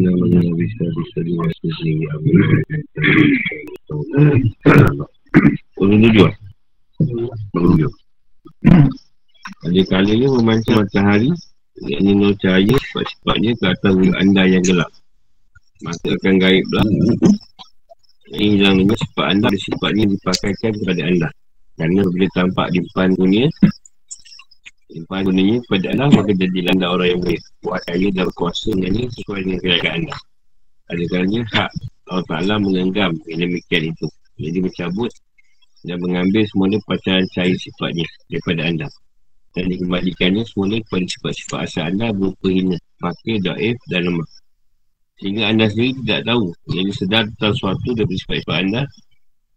Nama-nama bisa-bisa diwasa sendiri. Amin Turun tujuh Turun tujuh Ada kalanya memancing matahari Yang ini nur cahaya Sebab-sebabnya ke atas anda yang gelap. Maka akan gaib lah Ini hilang sifat anda Sifatnya dipakaikan kepada anda. Kerana bila tampak di depan dunia Limpahan gunanya kepada Allah Maka jadilah anda orang yang baik Buat kaya dan berkuasa Dengan sesuai dengan kelayakan anda. Ada kalanya hak Allah Ta'ala mengenggam Yang demikian itu. Jadi mencabut Dan mengambil semula pacaran cahaya sifatnya Daripada anda. Dan dikembalikannya semula kepada sifat-sifat asal anda Berupa hina Fakir, daif dan lemah. Sehingga anda sendiri tidak tahu Jadi sedar tentang sesuatu daripada sifat-sifat anda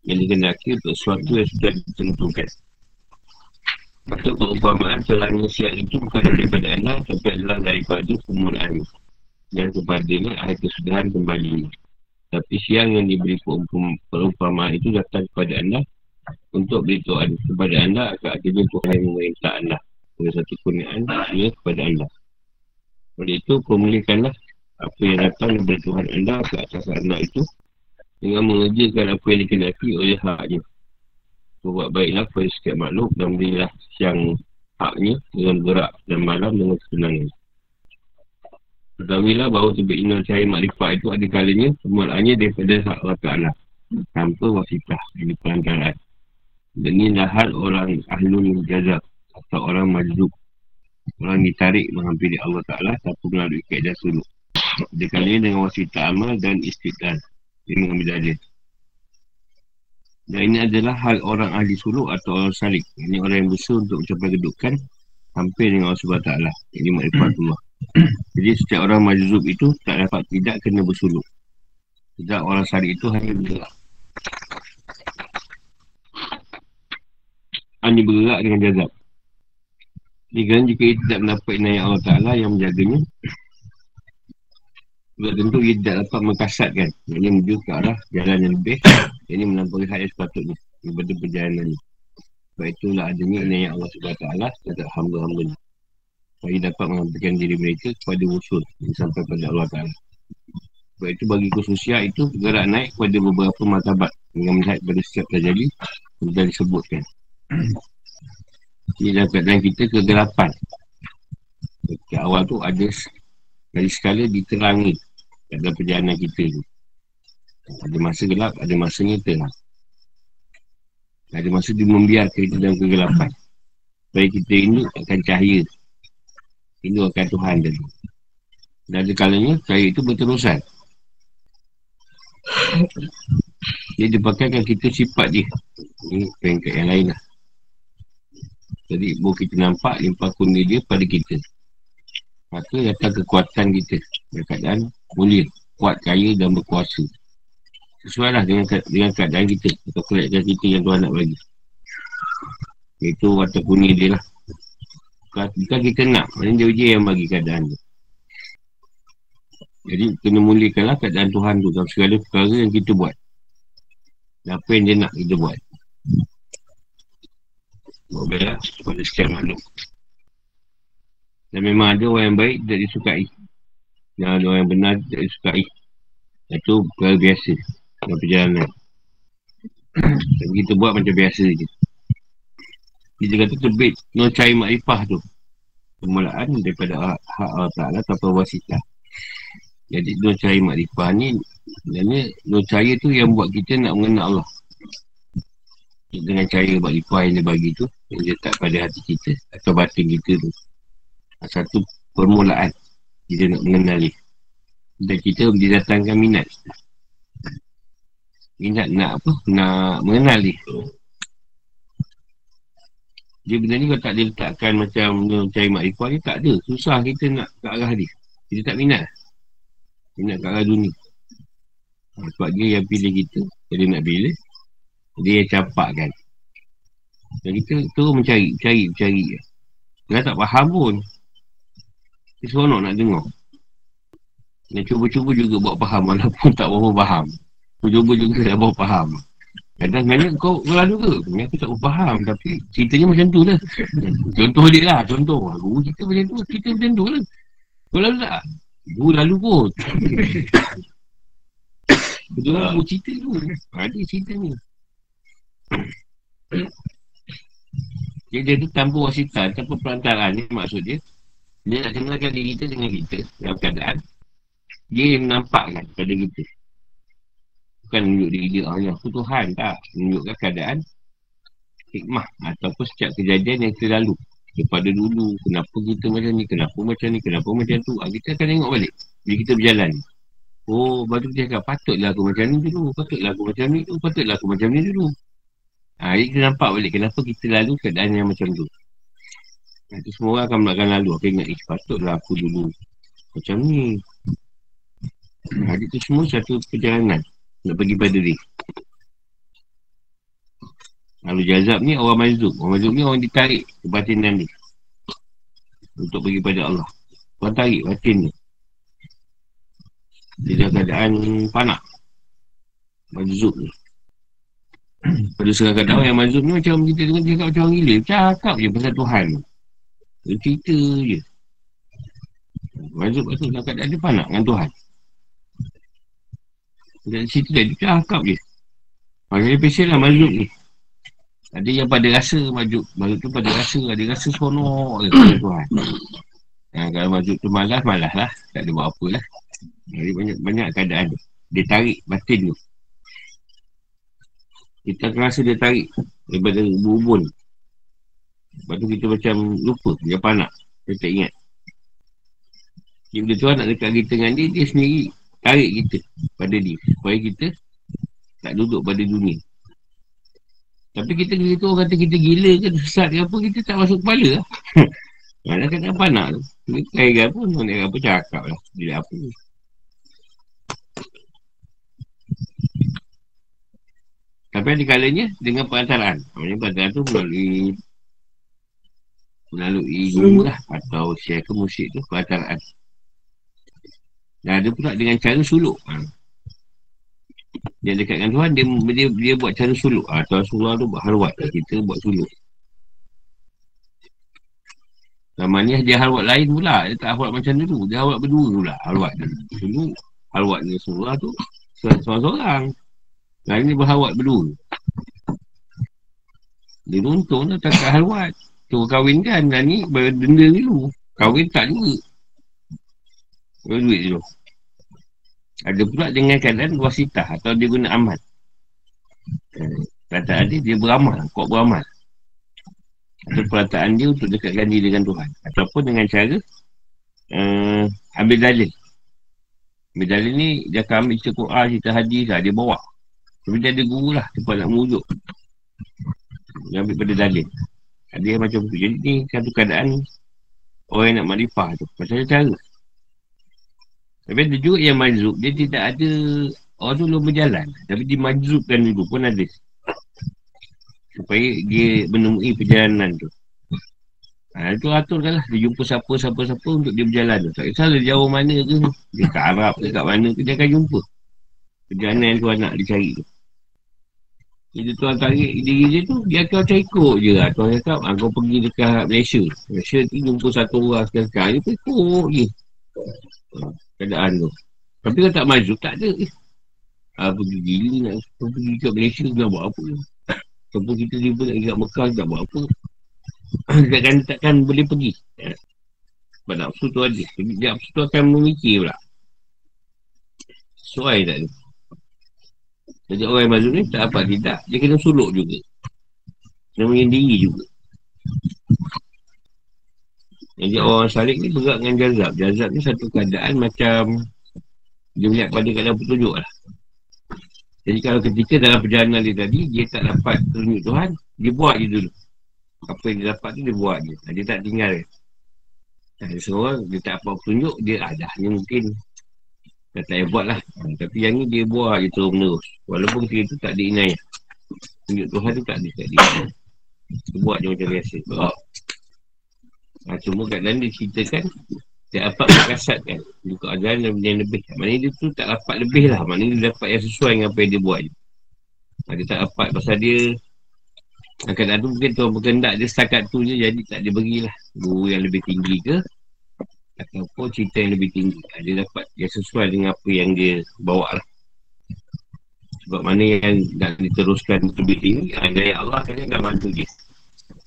Yang dikendaki untuk sesuatu yang sudah ditentukan Maksud perumpamaan celana siap itu bukan daripada Allah Tapi adalah daripada kemuliaan Dan kepadanya akhir kesudahan kembali. Tapi siang yang diberi perumpamaan itu datang kepada anda Untuk beritahu kepada anda Agar adanya Tuhan yang memerintah anda Pada satu kurniaan dia kepada anda Oleh itu pemulikanlah Apa yang datang dari Tuhan anda ke atas anda itu Dengan mengerjakan apa yang dikenaki oleh haknya Berbuat baiklah kepada setiap makhluk dan berilah siang haknya dengan gerak dan malam dengan kesenangan. Ketahuilah bahawa sebenarnya cahaya makrifat itu ada kalanya semulaannya daripada Allah Ta'ala tanpa wasitah di perantaraan. Dan inilah hal orang ahlul jazab atau orang majzub. Orang ditarik menghampiri Allah Ta'ala tanpa melalui keadaan suluk. Dia kalanya dengan wasitah amal dan istiqlal. Dia mengambil dalil. Dan ini adalah hal orang ahli suluk atau orang salik. Ini orang yang berusaha untuk mencapai kedudukan hampir dengan Allah SWT. Ini makrifatullah. Jadi setiap orang majzub itu tak dapat tidak kena bersuluk. Tidak orang salik itu hanya bergerak. Hanya bergerak dengan jazab. Jika jika ia tidak mendapat inayah Allah Ta'ala yang menjaganya, sudah tentu ia tidak dapat mengkasatkan Ia menuju ke arah jalan yang lebih Ini melampaui hal yang sepatutnya. Daripada perjalanan ini Sebab itulah adanya inayah Allah SWT Terhadap hamba-hamba ini Supaya dapat mengampilkan diri mereka kepada usul Sampai pada Allah Ta'ala. Sebab itu bagi khususnya itu Bergerak naik kepada beberapa matabat Dengan melihat pada setiap terjadi Sudah disebutkan. Ini dalam keadaan kita kegelapan. Ketika awal tu ada dari sekala diterangi dalam perjalanan kita ni. Ada masa gelap, ada masanya terang. Ada masa dia membiarkan kita dalam kegelapan. Supaya kita ini akan cahaya. Ini akan Tuhan tadi. Dan ada kalanya cahaya itu berterusan. Dia dipakaikan kita sifat dia. Ini peringkat yang lain lah. Jadi, boleh kita nampak limpah kundi dia pada kita. Maka datang kekuatan kita Dalam keadaan mulia Kuat, kaya dan berkuasa Sesuai lah dengan, dengan keadaan kita Atau keadaan kita yang Tuhan nak bagi. Itu watak kuning dia lah. Bukan kita nak Maksudnya dia uji yang bagi keadaan tu Jadi kena muliakanlah keadaan Tuhan tu Dalam segala perkara yang kita buat. Apa yang dia nak kita buat. Baik lah Kepada sekian makhluk. Dan memang ada orang yang baik tidak disukai. Dan ada orang yang benar tidak disukai. Itu perkara biasa dalam perjalanan. Dan kita buat macam biasa je. Kita kata terbit no cari makrifah tu. Permulaan daripada hak Allah Ta'ala tanpa wasitah. Jadi no cari makrifah ni sebenarnya no cari tu yang buat kita nak mengenal Allah. Dengan cara makrifah yang dia bagi tu yang letak pada hati kita atau batin kita tu satu permulaan kita nak mengenali dan kita didatangkan minat minat nak apa? Nak mengenali. Dia benda ni kalau tak diletakkan macam mencari makrifah ni tak ada. Susah kita nak ke arah dia. Kita tak minat. Minat ke arah dunia. Sebab dia yang pilih kita. Jadi nak pilih dia yang capakkan dan kita terus mencari mencari mencari dia tak faham pun. Dia seronok nak dengar. Dan cuba-cuba juga buat faham walaupun tak berapa faham. Cuba juga nak buat faham. Kadang-kadang kau kelas juga. Aku tak faham tapi ceritanya macam tu lah. Contoh dia lah, contoh. Guru kita macam tu, kita macam tu lah. Kau lalu tak? Dulu lalu pun. Dulu lalu cerita tu. Ada cerita ni. Jadi dia tu tanpa wasita, tanpa perantaraan ni maksud dia. Dia nak kenalkan diri kita dengan kita dalam keadaan. Dia yang menampakkan pada kita. Bukan menunjuk diri dia, oh, aku Tuhan tak. Menunjukkan keadaan hikmah ataupun setiap kejadian yang terlalu daripada dulu. Kenapa kita macam ni kenapa macam ni kenapa macam tu? Ha, kita akan tengok balik bila kita berjalan. Oh baru kita cakap patutlah aku macam ni dulu patutlah aku macam ni dulu patutlah aku macam ni dulu. Ha, jadi kita nampak balik kenapa kita lalu keadaan yang macam tu. Nanti semua orang akan melakukan lalu. Aku ingat, eh patutlah aku dulu Macam ni. Hari tu semua satu perjalanan Nak pergi pada dia Lalu jazab ni orang mazub. Orang mazub ni orang ditarik kebatinan ni. Untuk pergi pada Allah. Orang tarik batin ni. Dia dalam keadaan panak. Mazub ni. Pada kata orang yang mazub ni macam kita dengan cakap macam orang gila. Cakap je pasal Tuhan. Dia cerita je. Mazub tu dalam keadaan dia panak dengan Tuhan. Dari situ dia cakap je. Maksudnya pesan lah mazub ni. Ada yang pada rasa maju. Maju tu pada rasa Ada rasa seronok je Tuhan. Ha, Kalau maju tu malas Malas lah. Tak ada buat apa lah. Jadi banyak banyak keadaan Dia. Tarik batin tu. Kita akan rasa dia tarik Daripada ubun Lepas tu kita macam lupa. Dia panak. Dia tak ingat. Jadi bila Tuhan nak dekat kita dengan dia Dia sendiri tarik kita pada dia Supaya kita Tak duduk pada dunia tapi kita kita orang kata kita gila ke sesat ke apa kita tak masuk kepala lah. Mana kan apa nak tu. Ni kaya apa mana apa cakap lah. Dia apa ni. Tapi ada kalanya dengan perantaraan. Maksudnya perantaraan tu melalui melalui guru lah atau siapa musik tu perantaraan. Dan ada pula dengan cara suluk. Ha. Yang dekat dengan Tuhan dia, dia, dia buat cara suluk. Ha, Tuhan Rasulullah tu buat halwat. Kita buat suluk. Namanya dia halwat lain pula. Dia tak halwat macam dulu. Dia halwat berdua pula halwat dia. Dulu halwat dia Rasulullah tu Seorang-seorang. Lain ni berhalwat berdua. Dia nonton lah tak halwat. Tu kahwin kan? Dan ni berdenda dulu. Kahwin tak juga Berduit dulu ada pula dengan keadaan wasitah atau dia guna amal. Perkataan dia, dia beramal, kuat beramal. Atau perkataan dia untuk dekatkan diri dengan Tuhan. Ataupun dengan cara uh, ambil dalil. Ambil dalil ni, dia akan ambil cerita Quran, cerita hadis lah, dia bawa. Tapi dia ada guru lah, tempat nak mengujuk. Dia ambil pada dalil. Yang macam tu. Jadi ni satu keadaan orang yang nak marifah tu. Macam cara. Tapi ada juga yang majzub Dia tidak ada Orang tu belum berjalan Tapi dimajzubkan dulu pun ada Supaya dia menemui perjalanan tu Ha, itu aturkan lah. Dia jumpa siapa, siapa, siapa untuk dia berjalan tu. Tak kisah dia jauh mana ke. Dia kat Arab ke kat mana ke, dia akan jumpa. Perjalanan yang tuan nak dicari tu. Jadi tuan tarik diri dia tu, dia akan macam ikut je lah. Tuan cakap, ah, kau pergi dekat Malaysia. Malaysia tu jumpa satu orang sekarang-sekarang. Dia pun ikut je keadaan tu. Tapi kalau tak maju, tak ada. Ah, pergi gila nak pergi ke Malaysia nak buat apa. Ataupun kita tiba nak pergi kat Mekah nak buat apa. takkan, takkan boleh pergi. Sebab nafsu tu ada. Jadi nafsu tu akan memikir pula. Sesuai tak ada. Jadi orang yang maju ni tak apa tidak. Dia kena suluk juga. Dia menyendiri juga. Jadi orang salik ni bergerak dengan jazab. Jazab ni satu keadaan macam dia melihat pada keadaan petunjuk lah. Jadi kalau ketika dalam perjalanan dia tadi, dia tak dapat tunjuk Tuhan, dia buat je dulu. Apa yang dia dapat tu dia buat je. Dia tak tinggal. Ada seorang, dia tak apa petunjuk, dia ada. Ni mungkin dia tak payah buat lah. Tapi yang ni dia buat je terus menerus. Walaupun ketika tu tak ada inayah. Tunjuk Tuhan tu tak ada. Tak ada. Dia buat je macam biasa. Oh. Ha, cuma keadaan dia ceritakan Dia dapat berkasat kan Buka dan yang lebih. Maknanya dia tu tak dapat lebih lah. Maknanya dia dapat yang sesuai dengan apa yang dia buat. Ha, Dia tak dapat pasal dia Keadaan tu mungkin tuan berkendak dia setakat tu je Jadi tak dia berilah Guru yang lebih tinggi ke Ataupun cerita yang lebih tinggi. Dia dapat Dia sesuai dengan apa yang dia bawa lah. Sebab mana yang nak diteruskan lebih tinggi Ada yang Allah kan akan bantu dia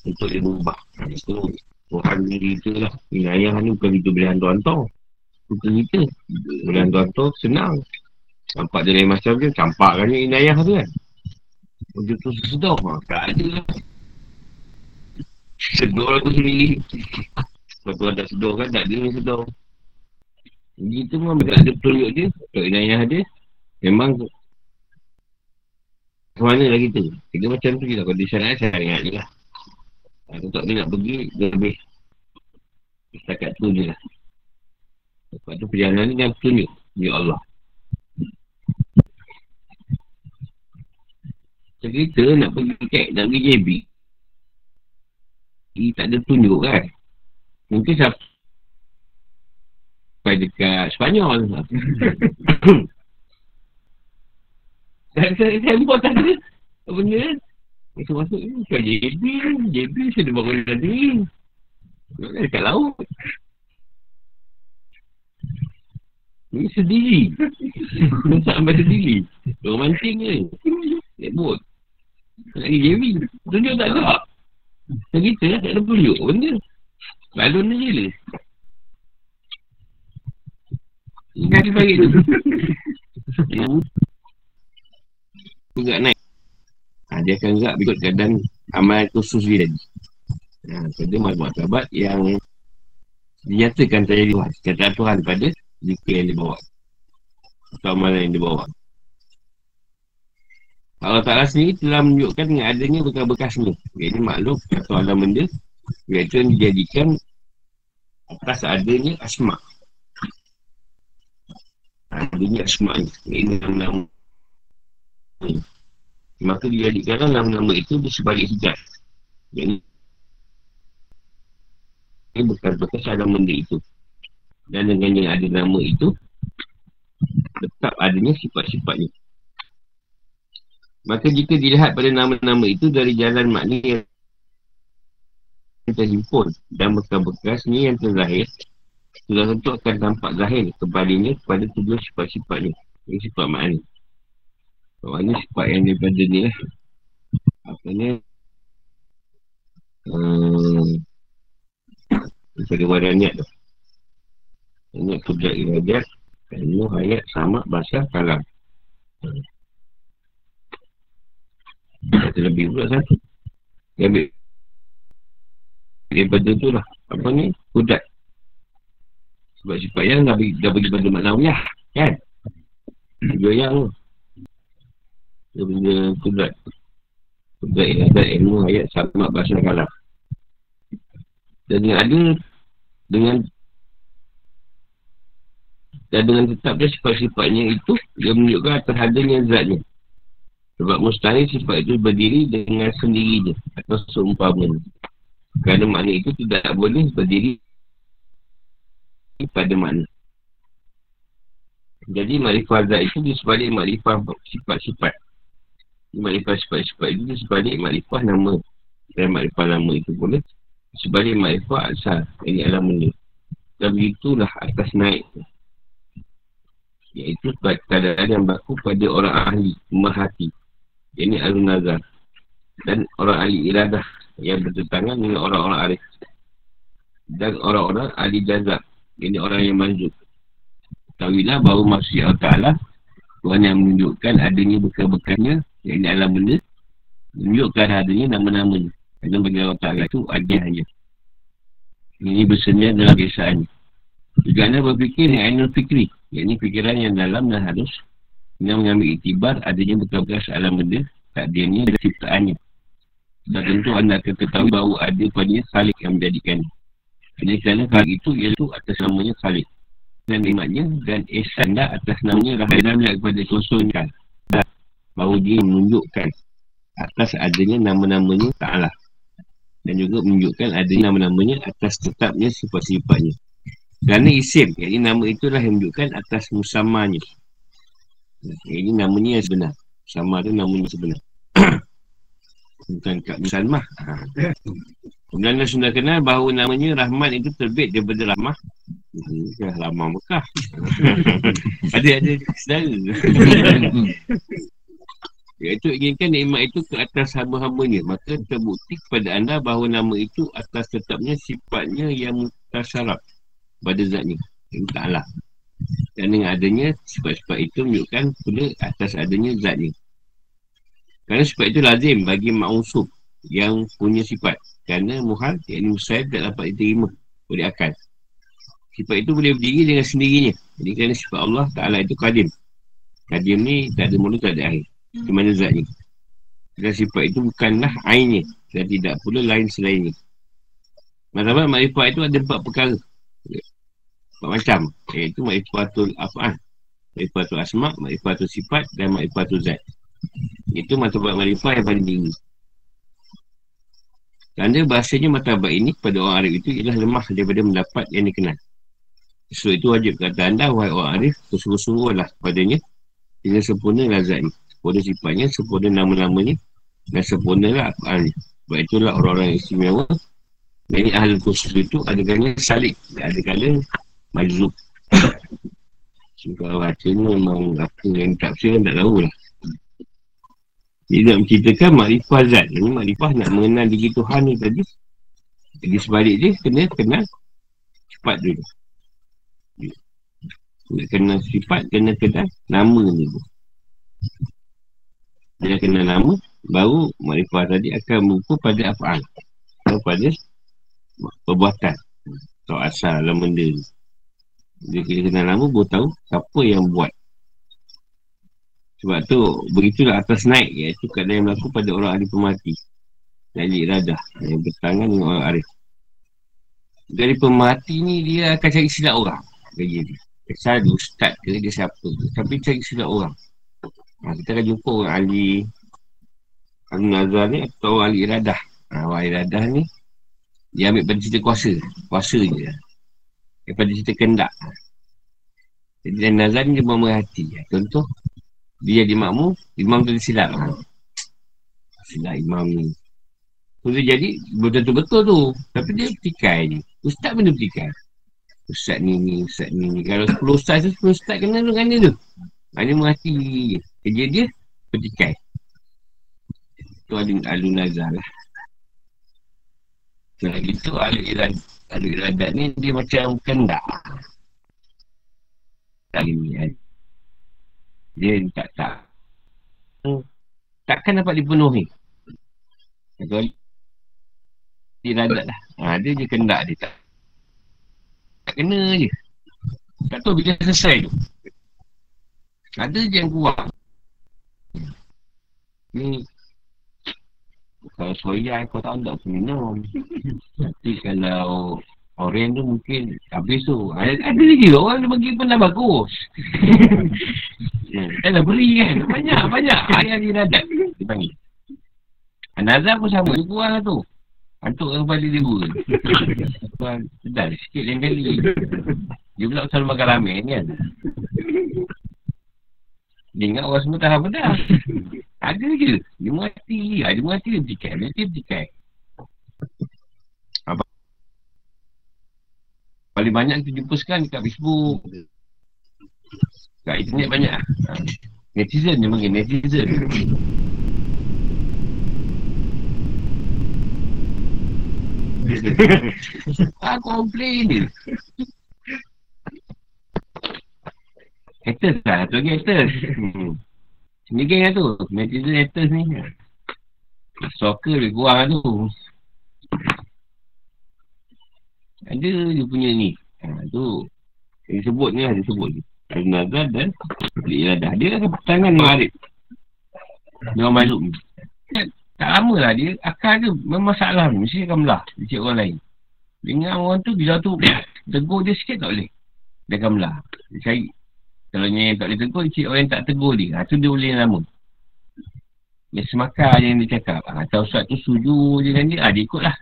Untuk dia berubah Itu Tuhan diri itu lah Inayah ni bukan kita boleh hantar-hantar Bukan kita Boleh hantar-hantar senang. Nampak dia lain macam dia Campak kan inayah tu kan. Dia tu sedar ha, Tak ada lah. Sedar tu sendiri. Kalau tu ada sedar kan Tak ada sedar. Jadi tu memang Tak ada petunjuk dia Tak inayah dia Memang Mana lah kita Kita macam tu je lah. Kalau dia syariat Syariat je lah Kalau tak dia nak pergi Dia lebih Setakat tu je lah Lepas tu perjalanan ni Yang petunjuk Ya Allah kita nak pergi cek, nak pergi JB. Ini tak ada tunjuk kan. Mungkin sampai dekat Spanyol. Dan saya, buat tak ada. Benda Itu masuk ni bukan JB. JB sudah bangun tadi. Nak dekat laut. Ini sendiri. Sampai sendiri. Orang mancing ni. Naik bot. Tak lagi Jerry. Tunjuk tak ada. Macam kita tak ada tunjuk benda. Balon je lah. Ingat dia bagi tu. Juga naik. Ha, dia akan gerak ikut keadaan amal khusus dia tadi. Ha, pada maklumat sahabat yang dinyatakan terjadi Tuhan. Kata Tuhan pada jika yang dibawa. Atau amalan yang dibawa. Allah Ta'ala sendiri telah menunjukkan dengan adanya bekas-bekas ni. Ini makhluk atau alam benda. Iaitu yang dijadikan atas adanya asma. Adanya asma ni. Ini nama-nama. Maka dijadikan nama-nama itu di sebalik hijab. Ini ini bekas-bekas alam benda itu. Dan dengan yang ada nama itu, tetap adanya sifat-sifatnya. Maka jika dilihat pada nama-nama itu dari jalan makna yang terhimpun dan bekas-bekas ni yang terlahir sudah tentu akan tampak zahir kepadanya kepada tujuh sifat-sifat ni ini sifat makna makna sifat yang daripada ni lah. Apa ni hmm, daripada wadah niat tu? Niat kudrat iradat ilmu hayat sama basah kalam. Hmm. Kata lebih pula satu Dia ambil Daripada tu lah. Apa ni? Kudat Sebab sifat yang dah, dah bagi pada maknawiyah Kan? Dia yang tu Dia benda kudat Kudat yang ada ilmu ayat Sama bahasa kalam. Dan dengan ada Dengan dan dengan tetap dia sifat-sifatnya itu Dia menunjukkan terhadapnya zatnya. Sebab mustahil sifat itu berdiri dengan sendiri je Atau seumpama Kerana makna itu tidak boleh berdiri pada makna. Jadi makrifah zat itu disebalik makrifah sifat-sifat Makrifah sifat-sifat itu disebalik makrifah nama Dan makrifah nama itu boleh Sebalik makrifah asal Ini alam benda. Dan begitulah atas naik Iaitu keadaan yang baku pada orang ahli Merhati ini Alun Nazar Dan orang ahli iradah Yang bertentangan dengan orang-orang arif Dan orang-orang ahli jazab Ini orang yang manjuk. Tahuilah bahawa maksud Allah Ta'ala Tuhan yang menunjukkan adanya bekas-bekasnya Yang ini alam benda Menunjukkan adanya nama-namanya Kerana bagi Allah Ta'ala itu ajar saja Ini bersedia dalam kesaannya Juga anda berfikir yang ainul fikri Yang ini fikiran yang dalam dan harus yang mengambil itibar adanya bekas-bekas alam benda takdirnya dan ciptaannya. Dan tentu anda akan ketahui bahawa ada padanya salik yang menjadikan. Jadi kerana hal itu iaitu atas namanya salik. Dan nikmatnya dan ihsan dah atas namanya rahman yang kepada kosongkan. Bahawa dia menunjukkan atas adanya nama-namanya ta'ala. Dan juga menunjukkan adanya nama-namanya atas tetapnya sifat-sifatnya. Kerana isim, jadi nama itulah yang menunjukkan atas musamanya. Ini namanya yang sebenar. Sama tu namanya sebenar. Bukan Kak Salmah. Ha. Kemudian anda sudah kenal bahawa namanya Rahman itu terbit daripada Rahmah lama Mekah. ada ada saudara. Iaitu inginkan nikmat itu ke atas hamba-hambanya. Maka terbukti kepada anda bahawa nama itu atas tetapnya sifatnya yang mutasyarab pada zatnya. Yang taklah. Dan dengan adanya sifat-sifat itu menunjukkan pula atas adanya zatnya. Kerana sifat itu lazim bagi ma'usub yang punya sifat. Kerana muhal, yang musayab tak dapat diterima oleh akal. Sifat itu boleh berdiri dengan sendirinya. Jadi kerana sifat Allah Ta'ala itu kadim. Kadim ni tak ada mula, tak ada akhir di mana zatnya? Dan sifat itu bukanlah ainnya. Dan tidak pula lain selainnya. Mazhabat makrifat itu ada empat perkara. Empat macam. Iaitu makrifatul af'an Makrifatul asma' Makrifatul sifat Dan makrifatul zat. Itu mazhabat makrifat yang paling tinggi. Tanda bahasanya matabat ini pada orang Arif itu ialah lemah daripada mendapat yang dikenal. So itu wajib kata anda, wahai orang Arif, bersungguh-sungguhlah padanya dengan sempurna lazat ini sempurna sifatnya, sempurna nama-namanya dan sempurna lah Al-Quran. Sebab itulah orang-orang yang istimewa ini ahli khusus itu adanya salik. Adakala majlub kalau baca ni memang apa yang tak bersih tak tahu lah. Dia nak menceritakan makrifah zat. Ini makrifah nak mengenal diri Tuhan ni tadi. Jadi sebalik dia kena kenal sifat dulu nak kenal sifat kena kenal nama ni dia kena nama Baru makrifah tadi akan mengukur pada af'al. Atau pada Perbuatan. Atau asal dalam benda ni. Dia kena kenal nama Baru tahu siapa yang buat. Sebab tu Begitulah atas naik. Iaitu keadaan yang berlaku pada orang ahli pemati Dari iradah Yang bertangan dengan orang arif. Dari pemati ni Dia akan cari silap orang. Kerja dia. Kesal dia ustaz ke dia siapa Tapi cari silap orang Ha, kita akan jumpa orang ahli Ahli Nazar ni atau ahli iradah. Ha, orang iradah ni dia ambil pada cerita kuasa. Kuasa je. Daripada cerita kendak. Jadi dan Nazar ni dia memerhati. Contoh, dia jadi makmum, imam tu silap. Ha. Silap imam ni. Sudah jadi, betul-betul tu. Tapi dia petikai ni. Ustaz pun dia petikai. Ustaz ni ni, Ustaz ni ni. Kalau 10 Ustaz tu, 10 Ustaz kena tu kan dia tu. Hanya menghati kerja dia petikai. Itu ada alu nazar lah. Kalau gitu alu irad alu iradat ni dia macam kendak. Tak ini kan. Dia tak tak. Hmm. Takkan dapat dipenuhi. Kalau iradat lah. Ha, dia je kendak dia tak. Tak kena je. Tak tahu bila selesai tu. Ada je yang kurang. Ni kalau soya kau tak nak minum. Tapi kalau oren tu mungkin habis tu. Ada, ada lagi orang dia bagi pun dah bagus. Kan dah beri kan. Banyak, banyak. Ayah dia dah Dia panggil. Anazar pun sama. Dia kurang lah tu. Antuk kepada dia dua. Sedar sikit lain kali. Dia pula selalu makan ramen kan. Dia ingat orang semua tak apa dah. Ada je. Dia mati. Dia mati dia bertikai. Dia mati bertikai. Apa? Paling banyak kita jumpa sekarang dekat Facebook. Dekat internet banyak. Ha. Netizen dia panggil. Netizen. ah, komplain dia. Haters lah, tu lagi haters. Ni geng lah tu. Netizen haters ni. Soccer dia kurang lah tu. Ada dia punya ni. Ha, tu. Dia sebut ni lah, dia sebut ni. Al-Nazar dan Al-Iradah. Dia akan pertangan dengan Arif. Dengan makhluk ni. Tak lama lah dia. Akal dia bermasalah ni. Mesti akan belah. Dia orang lain. Dengan orang tu, bila tu tegur dia sikit tak boleh. Dia akan belah. Dia cari kalau yang tak boleh tegur, cik orang yang tak tegur dia. Ha, tu dia boleh nama. Dia semakar je yang dia cakap. Ha, atau Ustaz tu setuju je dengan dia, ha, dia ikut lah.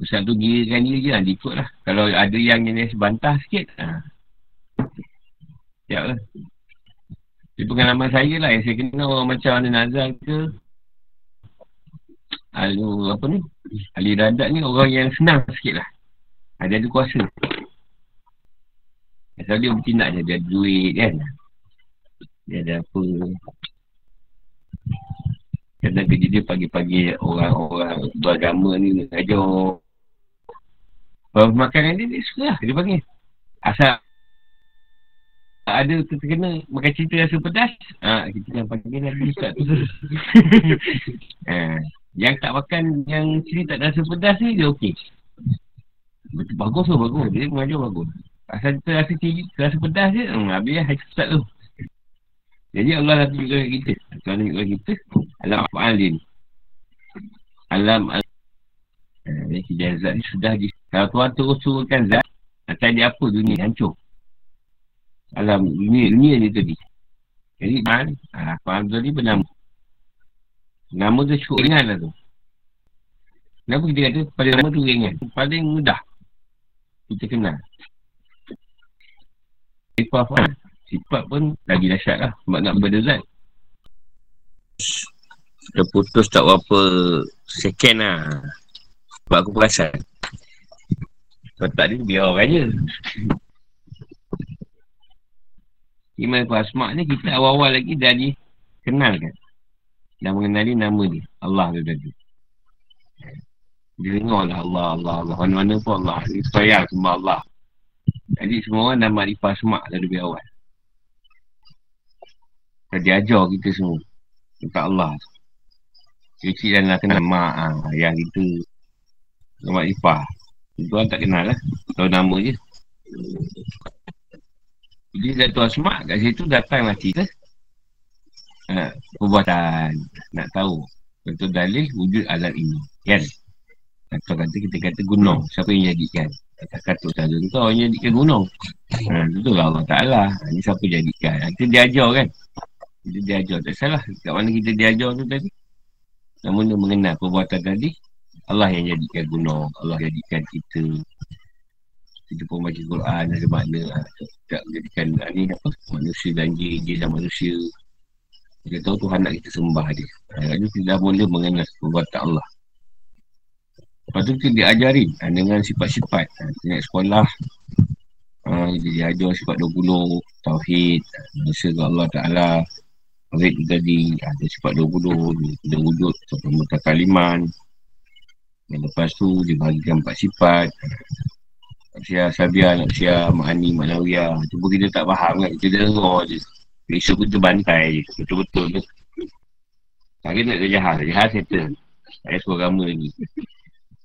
Ustaz tu girakan dia je, ha, dia ikut lah. Kalau ada yang jenis bantah sikit, ha. Siap lah. Itu pengalaman saya lah yang saya kenal orang macam ada Nazar ke. Alu apa ni? Ali Radat ni orang yang senang sikit lah. Ada ada kuasa. Sebab dia bertindak je. Dia ada duit kan. Dia ada apa. Kadang kerja dia pagi-pagi orang-orang beragama ni ajar. Kalau makanan dia, dia suka lah. Dia panggil. Asal ada terkena makan cerita rasa pedas, ha, kita kan panggil lagi ustaz tu. ha, yang tak makan yang sini tak rasa pedas ni, dia okey. Bagus tu, bagus. Dia mengajar bagus. Asal kita rasa, rasa pedas je, hmm, habis lah ustaz tu. Jadi Allah dah tunjukkan kita. Kalau tunjukkan kita, alam ni. Alam al Ha, zat ni sudah di, Kalau Tuhan terus suruhkan zat, akan dia apa dunia hancur. Alam dunia dunia ni tadi. Jadi man ha, faham tadi bernama. Nama tu cukup ringan lah tu. Kenapa kita kata pada nama tu ringan? Paling mudah kita kenal sifat pun sifat pun lagi dahsyat lah sebab nak berdezat kita putus tak berapa second lah sebab aku perasan kalau tak ni biar orang je Iman ku asma' ni kita awal-awal lagi dah dikenalkan. Dah mengenali nama dia. Allah tu tadi. Dia dengar lah Allah, Allah, Allah. Mana-mana pun Allah. Dia sayang semua Allah. Jadi semua orang dah makrifah asma' dah lebih awal. Dia ajar kita semua. Tentang Allah. Cuci dan nak kenal mak, ha, ayah kita. Makrifah. Itu orang tak kenal lah. Tahu nama je. Jadi Datuk Asma kat situ datanglah cerita uh, Perbuatan Nak tahu Betul dalil wujud alat ini Kan Atau kata kita kata gunung Siapa yang jadikan? Kata saja tu orang yang jadikan gunung. Ha, Betul lah Allah Ta'ala? Ini siapa jadikan? Kita diajar kan? Kita diajar. Tak salah. Kat mana kita diajar tu tadi? Namun dia mengenal perbuatan tadi Allah yang jadikan gunung. Allah jadikan kita. Kita pun baca Quran ada makna. Ah, tak menjadikan ah, ni apa? Manusia dan jin jin dan manusia. Kita tahu Tuhan nak kita sembah dia. Jadi kita dah mula mengenal perbuatan Allah lepas tu kita diajarin ah, dengan sifat-sifat kita naik sekolah dia diajar sifat 20 Tauhid Manusia ke Allah Ta'ala Tauhid tu tadi Ada sifat 20 Ada wujud Sampai kaliman Dan lepas tu Dia bahagikan empat sifat Sia Sabia, nak Sia, Mahani, Manawiyah. Cuma kita tak faham kan. Kita dengar je. Isu pun terbantai je. Betul-betul tu. Hari nak jahat. Jahat settle. Saya suruh agama lagi.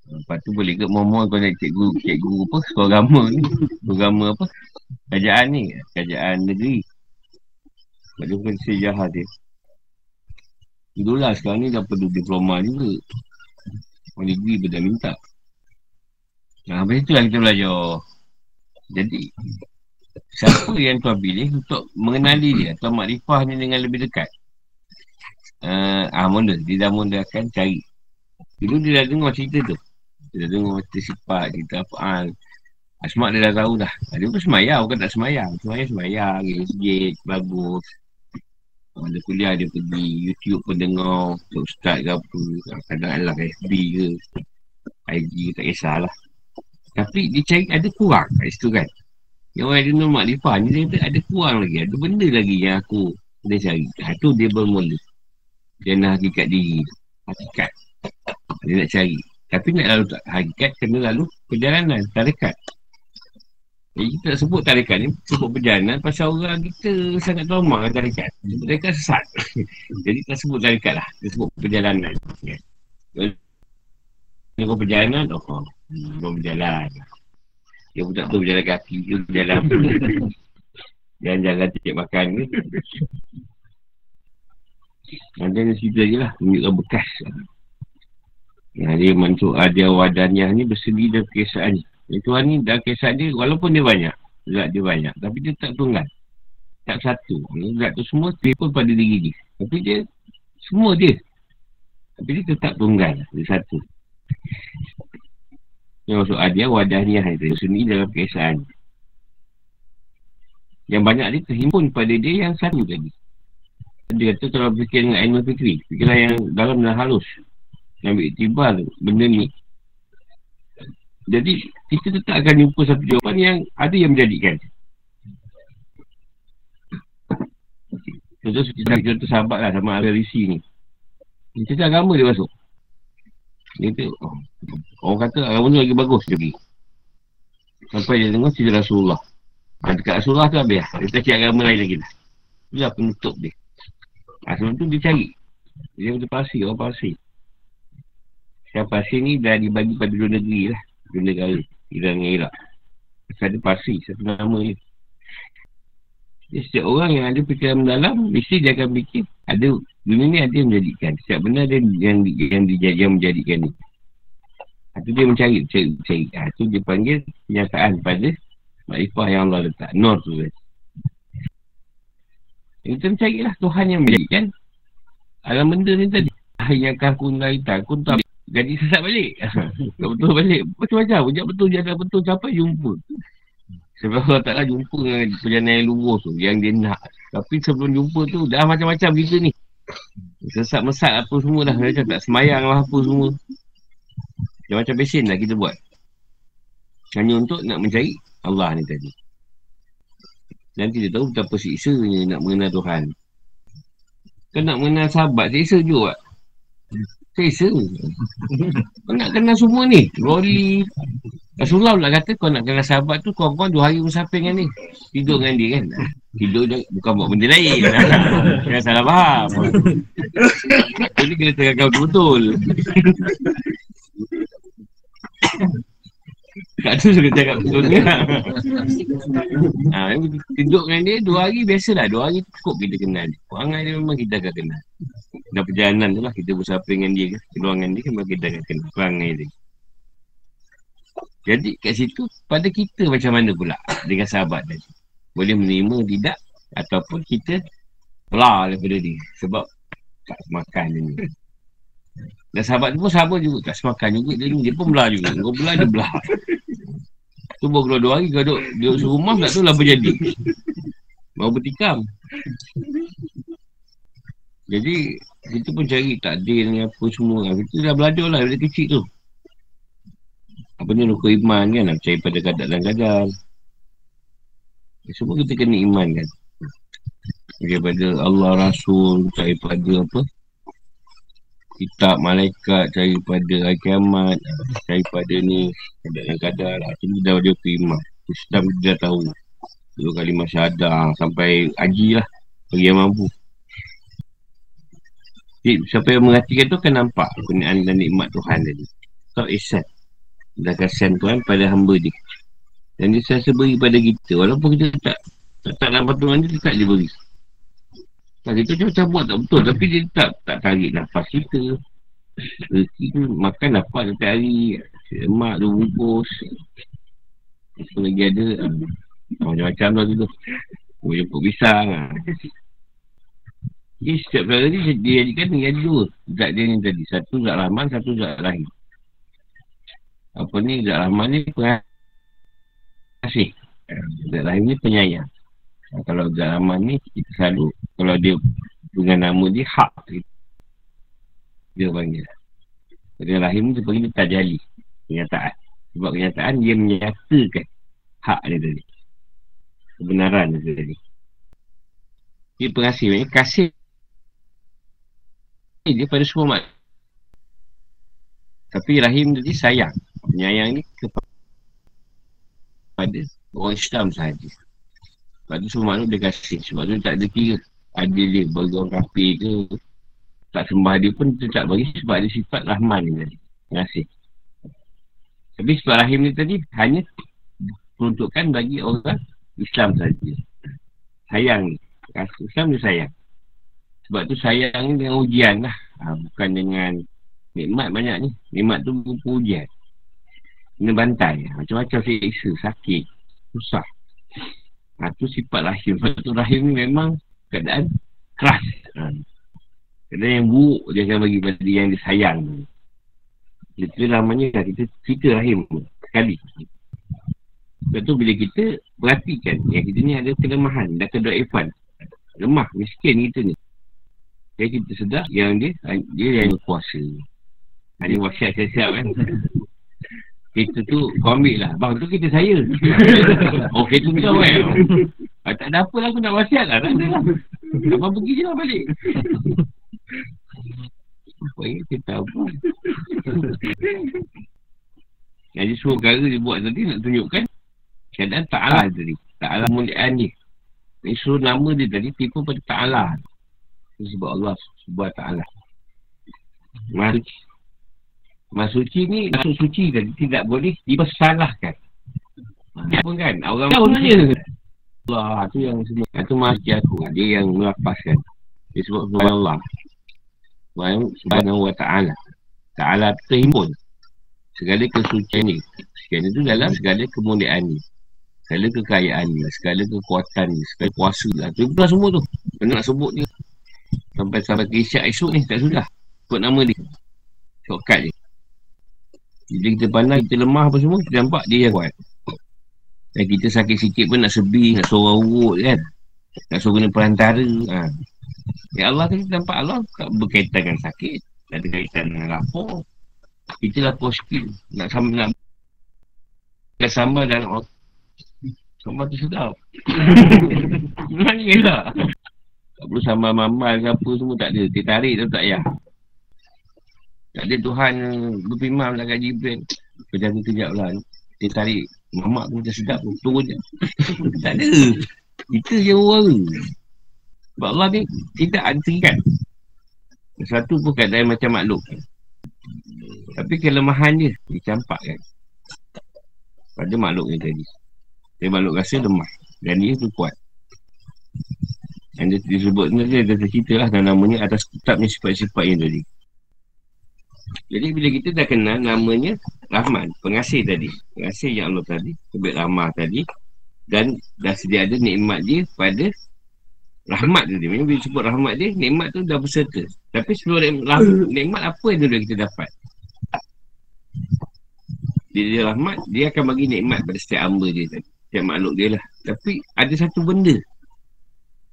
Lepas tu boleh ke mohon kau nak cikgu, cikgu apa, sekolah agama ni. Agama apa? Kerajaan ni. Kerajaan negeri. Sebab dia bukan sejahat dia. Itulah sekarang ni perlu diploma juga. Orang negeri pun dah minta. Nah, habis itulah kita belajar. Jadi, siapa yang tuan pilih untuk mengenali dia atau makrifah ni dengan lebih dekat? Uh, ah, mula. Dia dah mula akan cari. Dulu dia dah dengar cerita tu. Dah dengar cerita sifat, cerita apaan. Asmak dia dah tahu dah. Dia pun semayang, bukan tak semayang. Semayang, semayang. Sikit, bagus. Ada kuliah dia pergi YouTube pun dengar Ustaz ke apa Kadang alam FB ke IG tak kisahlah tapi dia cari ada kurang kat situ kan. Yang orang ada normal lifah ni dia kata ada kurang lagi. Ada benda lagi yang aku dia cari. Ha, tu dia bermula. Dia nak hakikat diri. Hakikat. Dia nak cari. Tapi nak lalu tak hakikat kena lalu perjalanan. Tarekat. Jadi kita tak sebut tarekat ni. Sebut perjalanan pasal orang kita sangat trauma dengan tarekat. Sebut tarekat sesat. Jadi kita sebut tarekat lah. Kita sebut perjalanan. Ya. Ini kau perjalanan. Oh, Hmm, dia berjalan. Dia pun tak tahu berjalan kaki ke berjalan apa. Jalan-jalan tiap makan ni. Ada yang cerita je lah. Tunjukkan bekas. Yang dia masuk ada wadahnya ni bersedia dalam kisah ni. Itu ni dalam kisah dia walaupun dia banyak. Zat dia banyak. Tapi dia tak tunggal. Tak satu. Zat tu semua pun pada diri dia. Tapi dia semua dia. Tapi dia tetap tunggal. Dia satu. Yang maksud hadiah wadahniah itu Seni dalam keesaan Yang banyak dia terhimpun pada dia yang satu tadi Dia kata kalau fikir dengan ilmu fikri Fikirlah yang dalam dan halus yang ambil tiba tu Benda ni. Jadi Kita tetap akan jumpa satu jawapan yang Ada yang menjadikan. Contoh kita contoh sahabat lah sama ada risi ni. Dia cakap agama dia masuk. Dia kata oh, Orang kata agama tu lagi bagus dia pergi. Sampai dia tengok cerita Rasulullah. Ha, Dekat Rasulullah tu habis lah. Dia tak cakap agama lain lagi lah. Itu lah penutup dia. Ha, Sebelum tu dia cari. Dia kata pasir, orang pasir Siapa pasti ni dah dibagi pada dua negeri lah. Dua negara. Iran dengan Iraq. Ada pasti, satu nama dia. Jadi, setiap orang yang ada fikiran mendalam, mesti dia akan fikir, ada, dunia ni ada yang menjadikan. Setiap benda ada yang, yang, yang, yang menjadikan ni. Itu dia mencari, mencari, mencari. Ha, dia panggil kenyataan pada makrifah yang Allah letak. Nur tu kan. Kita mencari lah Tuhan yang menjadikan alam benda ni tadi. Yang kakun tak, kun tak jadi sesat balik. tak betul balik. Macam-macam. Ujak betul, jaga betul. Sampai jumpa. Sebab Allah Ta'ala jumpa dengan perjalanan yang lurus tu. Yang dia nak. Tapi sebelum jumpa tu, dah macam-macam kita ni. Sesat-mesat apa semua dah. Macam tak semayang lah apa semua. Macam-macam besin lah kita buat. Hanya untuk nak mencari Allah ni tadi. Dan kita tahu betapa siksanya nak mengenal Tuhan. Kan nak mengenal sahabat, siksa juga. Selesa Kau nak kenal semua ni? Rolly Rasulullah pula kata Kau nak kenal sahabat tu Kau kau dua hari musafir dengan ni. Tidur dengan dia kan? Tidur dia Bukan buat benda lain. Jangan salah faham. Ini kena tengah kau betul-betul Kat tu suka cakap betul ha, Tidur dengan dia Dua hari biasalah. Dua hari cukup kita kenal. Perangai dia memang kita akan kenal dan perjalanan tu lah kita bersama dengan dia ke keluar dengan dia kan kita akan kena perangai dia jadi kat situ pada kita macam mana pula dengan sahabat tadi? Boleh menerima tidak? Ataupun kita belah daripada dia sebab tak semakan dia ni? Dan sahabat tu pun sama juga tak semakan juga. Dia ni dia pun belah juga. Kau belah dia belah. Tu baru keluar dua hari kau duduk duduk serumah tak tahu lah apa jadi. Mau bertikam jadi kita pun cari takdir ni apa semua Kita dah belajar lah dari kecil tu. Apa ni rukun iman kan? Nak percaya pada kadar dan kadar Semua kita kena iman kan? Percaya pada Allah Rasul Percaya pada apa? Kitab malaikat Percaya pada kiamat Percaya pada ni Kadar dan kadar lah. Itu dah dia iman. Islam kita dah tahu. Dua kali masyadah Sampai haji lah Bagi yang mampu siapa yang mengertikan tu kan nampak kebenaran dan nikmat Tuhan tadi. So, ihsan. Dan kasihan Tuhan pada hamba dia. Dan dia selalu beri pada kita. Walaupun kita tak tak, tak dapat Tuhan dia, tetap dia beri. Tak, kita macam buat tak betul. Tapi dia tak tak tarik nafas kita. Kita makan dapat setiap hari. Lemak tu bungkus. Apa lagi ada. Macam-macam lah tu. Boleh jemput pisang. Jadi setiap perkara ni dia jadikan dengan dua. Zat dia ni tadi. Satu zat rahman, satu zat rahim. Apa ni? Zat rahman ni pengasih. Zat rahim ni penyayang. Kalau zat rahman ni kita selalu Kalau dia dengan nama dia hak. Dia panggil. Zat rahim dia panggil tajali Kenyataan. Sebab kenyataan dia menyatakan Hak dia tadi. Kebenaran dia tadi. Dia pengasih. Kasih dia pada semua mak. Tapi Rahim tadi sayang. Penyayang ni kepada orang Islam sahaja. Sebab tu semua makhluk dia kasih. Sebab tu tak ada kira. Ada dia bagi orang kafir ke. Tak sembah dia pun dia tak bagi sebab ada sifat Rahman ni tadi. Kasih. Tapi sebab Rahim ni tadi hanya peruntukkan bagi orang Islam sahaja. Sayang ni. Islam dia sayang. Sebab tu sayang dengan ujian lah. Ha, bukan dengan nikmat banyak ni. Nikmat tu bukan ujian. Kena bantai. Macam-macam seksa, sakit, susah. Ha, tu sifat rahim. Sebab tu rahim ni memang keadaan keras. Ha. Keadaan yang buruk dia akan bagi pada yang dia sayang. Itu namanya lah. Kita cerita rahim sekali. Sebab tu bila kita perhatikan yang kita ni ada kelemahan dan kedoifan. Lemah, miskin kita ni. Jadi kita sedar yang dia Dia yang kuasa Ada wasiat siap-siap kan Kita tu Kau ambil lah Bang tu kita saya Oh kita tu kau kan ah, Tak ada apa lah aku nak wasiat lah Tak ada lah Abang pergi je lah balik. Apa yang kita tahu. Jadi semua perkara dia buat tadi nak tunjukkan keadaan Ta'ala tadi. Ta'ala mulian ni. Ini suruh nama dia tadi tipu pada Ta'ala. Sebab Allah Subhanahu Ta'ala. Mari. Masuk suci ni, masuk suci tadi tidak boleh dipersalahkan. Pun kan, orang tahu saja. Allah tu yang semua. Itu masjid aku. Dia yang melapaskan. Dia sebut Allah. Subhanahu wa ta'ala. Ta'ala terhimpun segala kesucian ni. Segala itu dalam segala kemuliaan ni. Segala kekayaan ni. Segala kekuatan ni. Segala kuasa lah. Tu pula semua tu. Kena nak sebut dia. Sampai sampai ke isyak esok ni. Tak sudah. Sebut nama dia. Shortcut je. Bila kita pandang, kita lemah apa semua, kita nampak dia yang kuat. Dan kita sakit sikit pun nak sebi, nak suruh urut kan. Nak suruh guna perantara. Ha. Ya Allah kan kita nampak Allah tak berkaitan dengan sakit. Tak ada kaitan dengan lapor. Kita lapor sikit. Nak sama nak nak sama oh, sama tu sedap. Mana lah. Tak perlu sama mamal ke apa semua tak ada. Dia tarik tu tak payah. Tak ada Tuhan berfirman lah kat Jibril. Kejap tu kejap lah. Dia tarik mamak pun macam sedap pun. Turun je. tak ada. Kita je orang. Sebab Allah ni tidak antikan. Satu pun keadaan macam makhluk. Tapi kelemahan dia dicampak kan. Pada makhluk ni tadi. Dia makhluk rasa lemah. Dan dia tu kuat. Yang dia disebut ni dia ada cerita lah dan namanya atas kitabnya sifat-sifat yang tadi. Jadi bila kita dah kenal namanya Rahman, pengasih tadi. Pengasih yang Allah tadi, kebik ramah tadi. Dan dah sedia ada nikmat dia pada rahmat tu dia. Bila sebut rahmat dia, nikmat tu dah berserta. Tapi sebelum nikmat apa yang dah kita dapat? Dia, dia rahmat, dia akan bagi nikmat pada setiap hamba dia tadi. Setiap makhluk dia lah. Tapi ada satu benda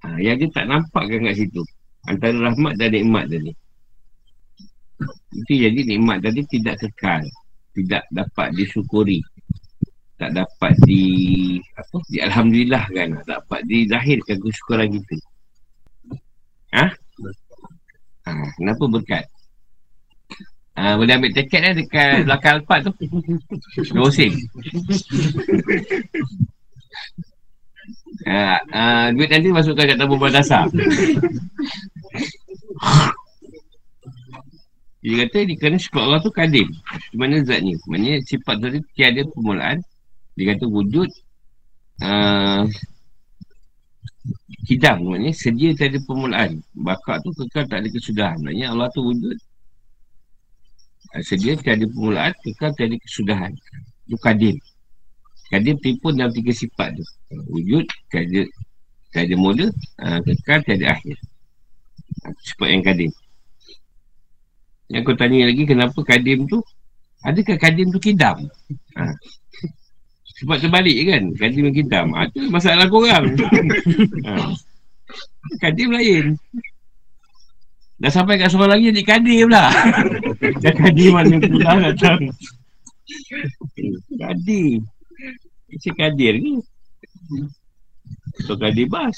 ha, yang dia tak nampak kan kat situ. Antara rahmat dan nikmat tadi. Itu jadi nikmat tadi tidak kekal. Tidak dapat disyukuri tak dapat di apa di alhamdulillah kan tak dapat dizahirkan kesyukuran kita ha? ha kenapa berkat ha, boleh ambil tiket lah dekat belakang alpat tu sen ha, ha, duit nanti masukkan kat tabung dasar dia kata ni kerana sifat Allah tu kadim. Di mana zatnya? Maksudnya sifat tu tiada permulaan. Dia kata wujud uh, Hidang. Maknanya sedia tak ada permulaan. Bakar tu kekal tak ada kesudahan. Maksudnya Allah tu wujud. Uh, Sedia tak ada permulaan Kekal tak ada kesudahan. Itu kadim Kadim tipu dalam tiga sifat tu. Wujud Tak ada mula uh, Kekal ada akhir. Sifat yang kadim Yang aku tanya lagi Kenapa kadim tu? Adakah kadim tu kidam? Uh. Sebab terbalik kan? Kadim dan kitam ha, Itu masalah korang. Ha. Kadim lain. Dah sampai kat seorang lagi Jadi kadim lah. Dah kadim mana pula Kadim Macam kadir ke Atau kadir bas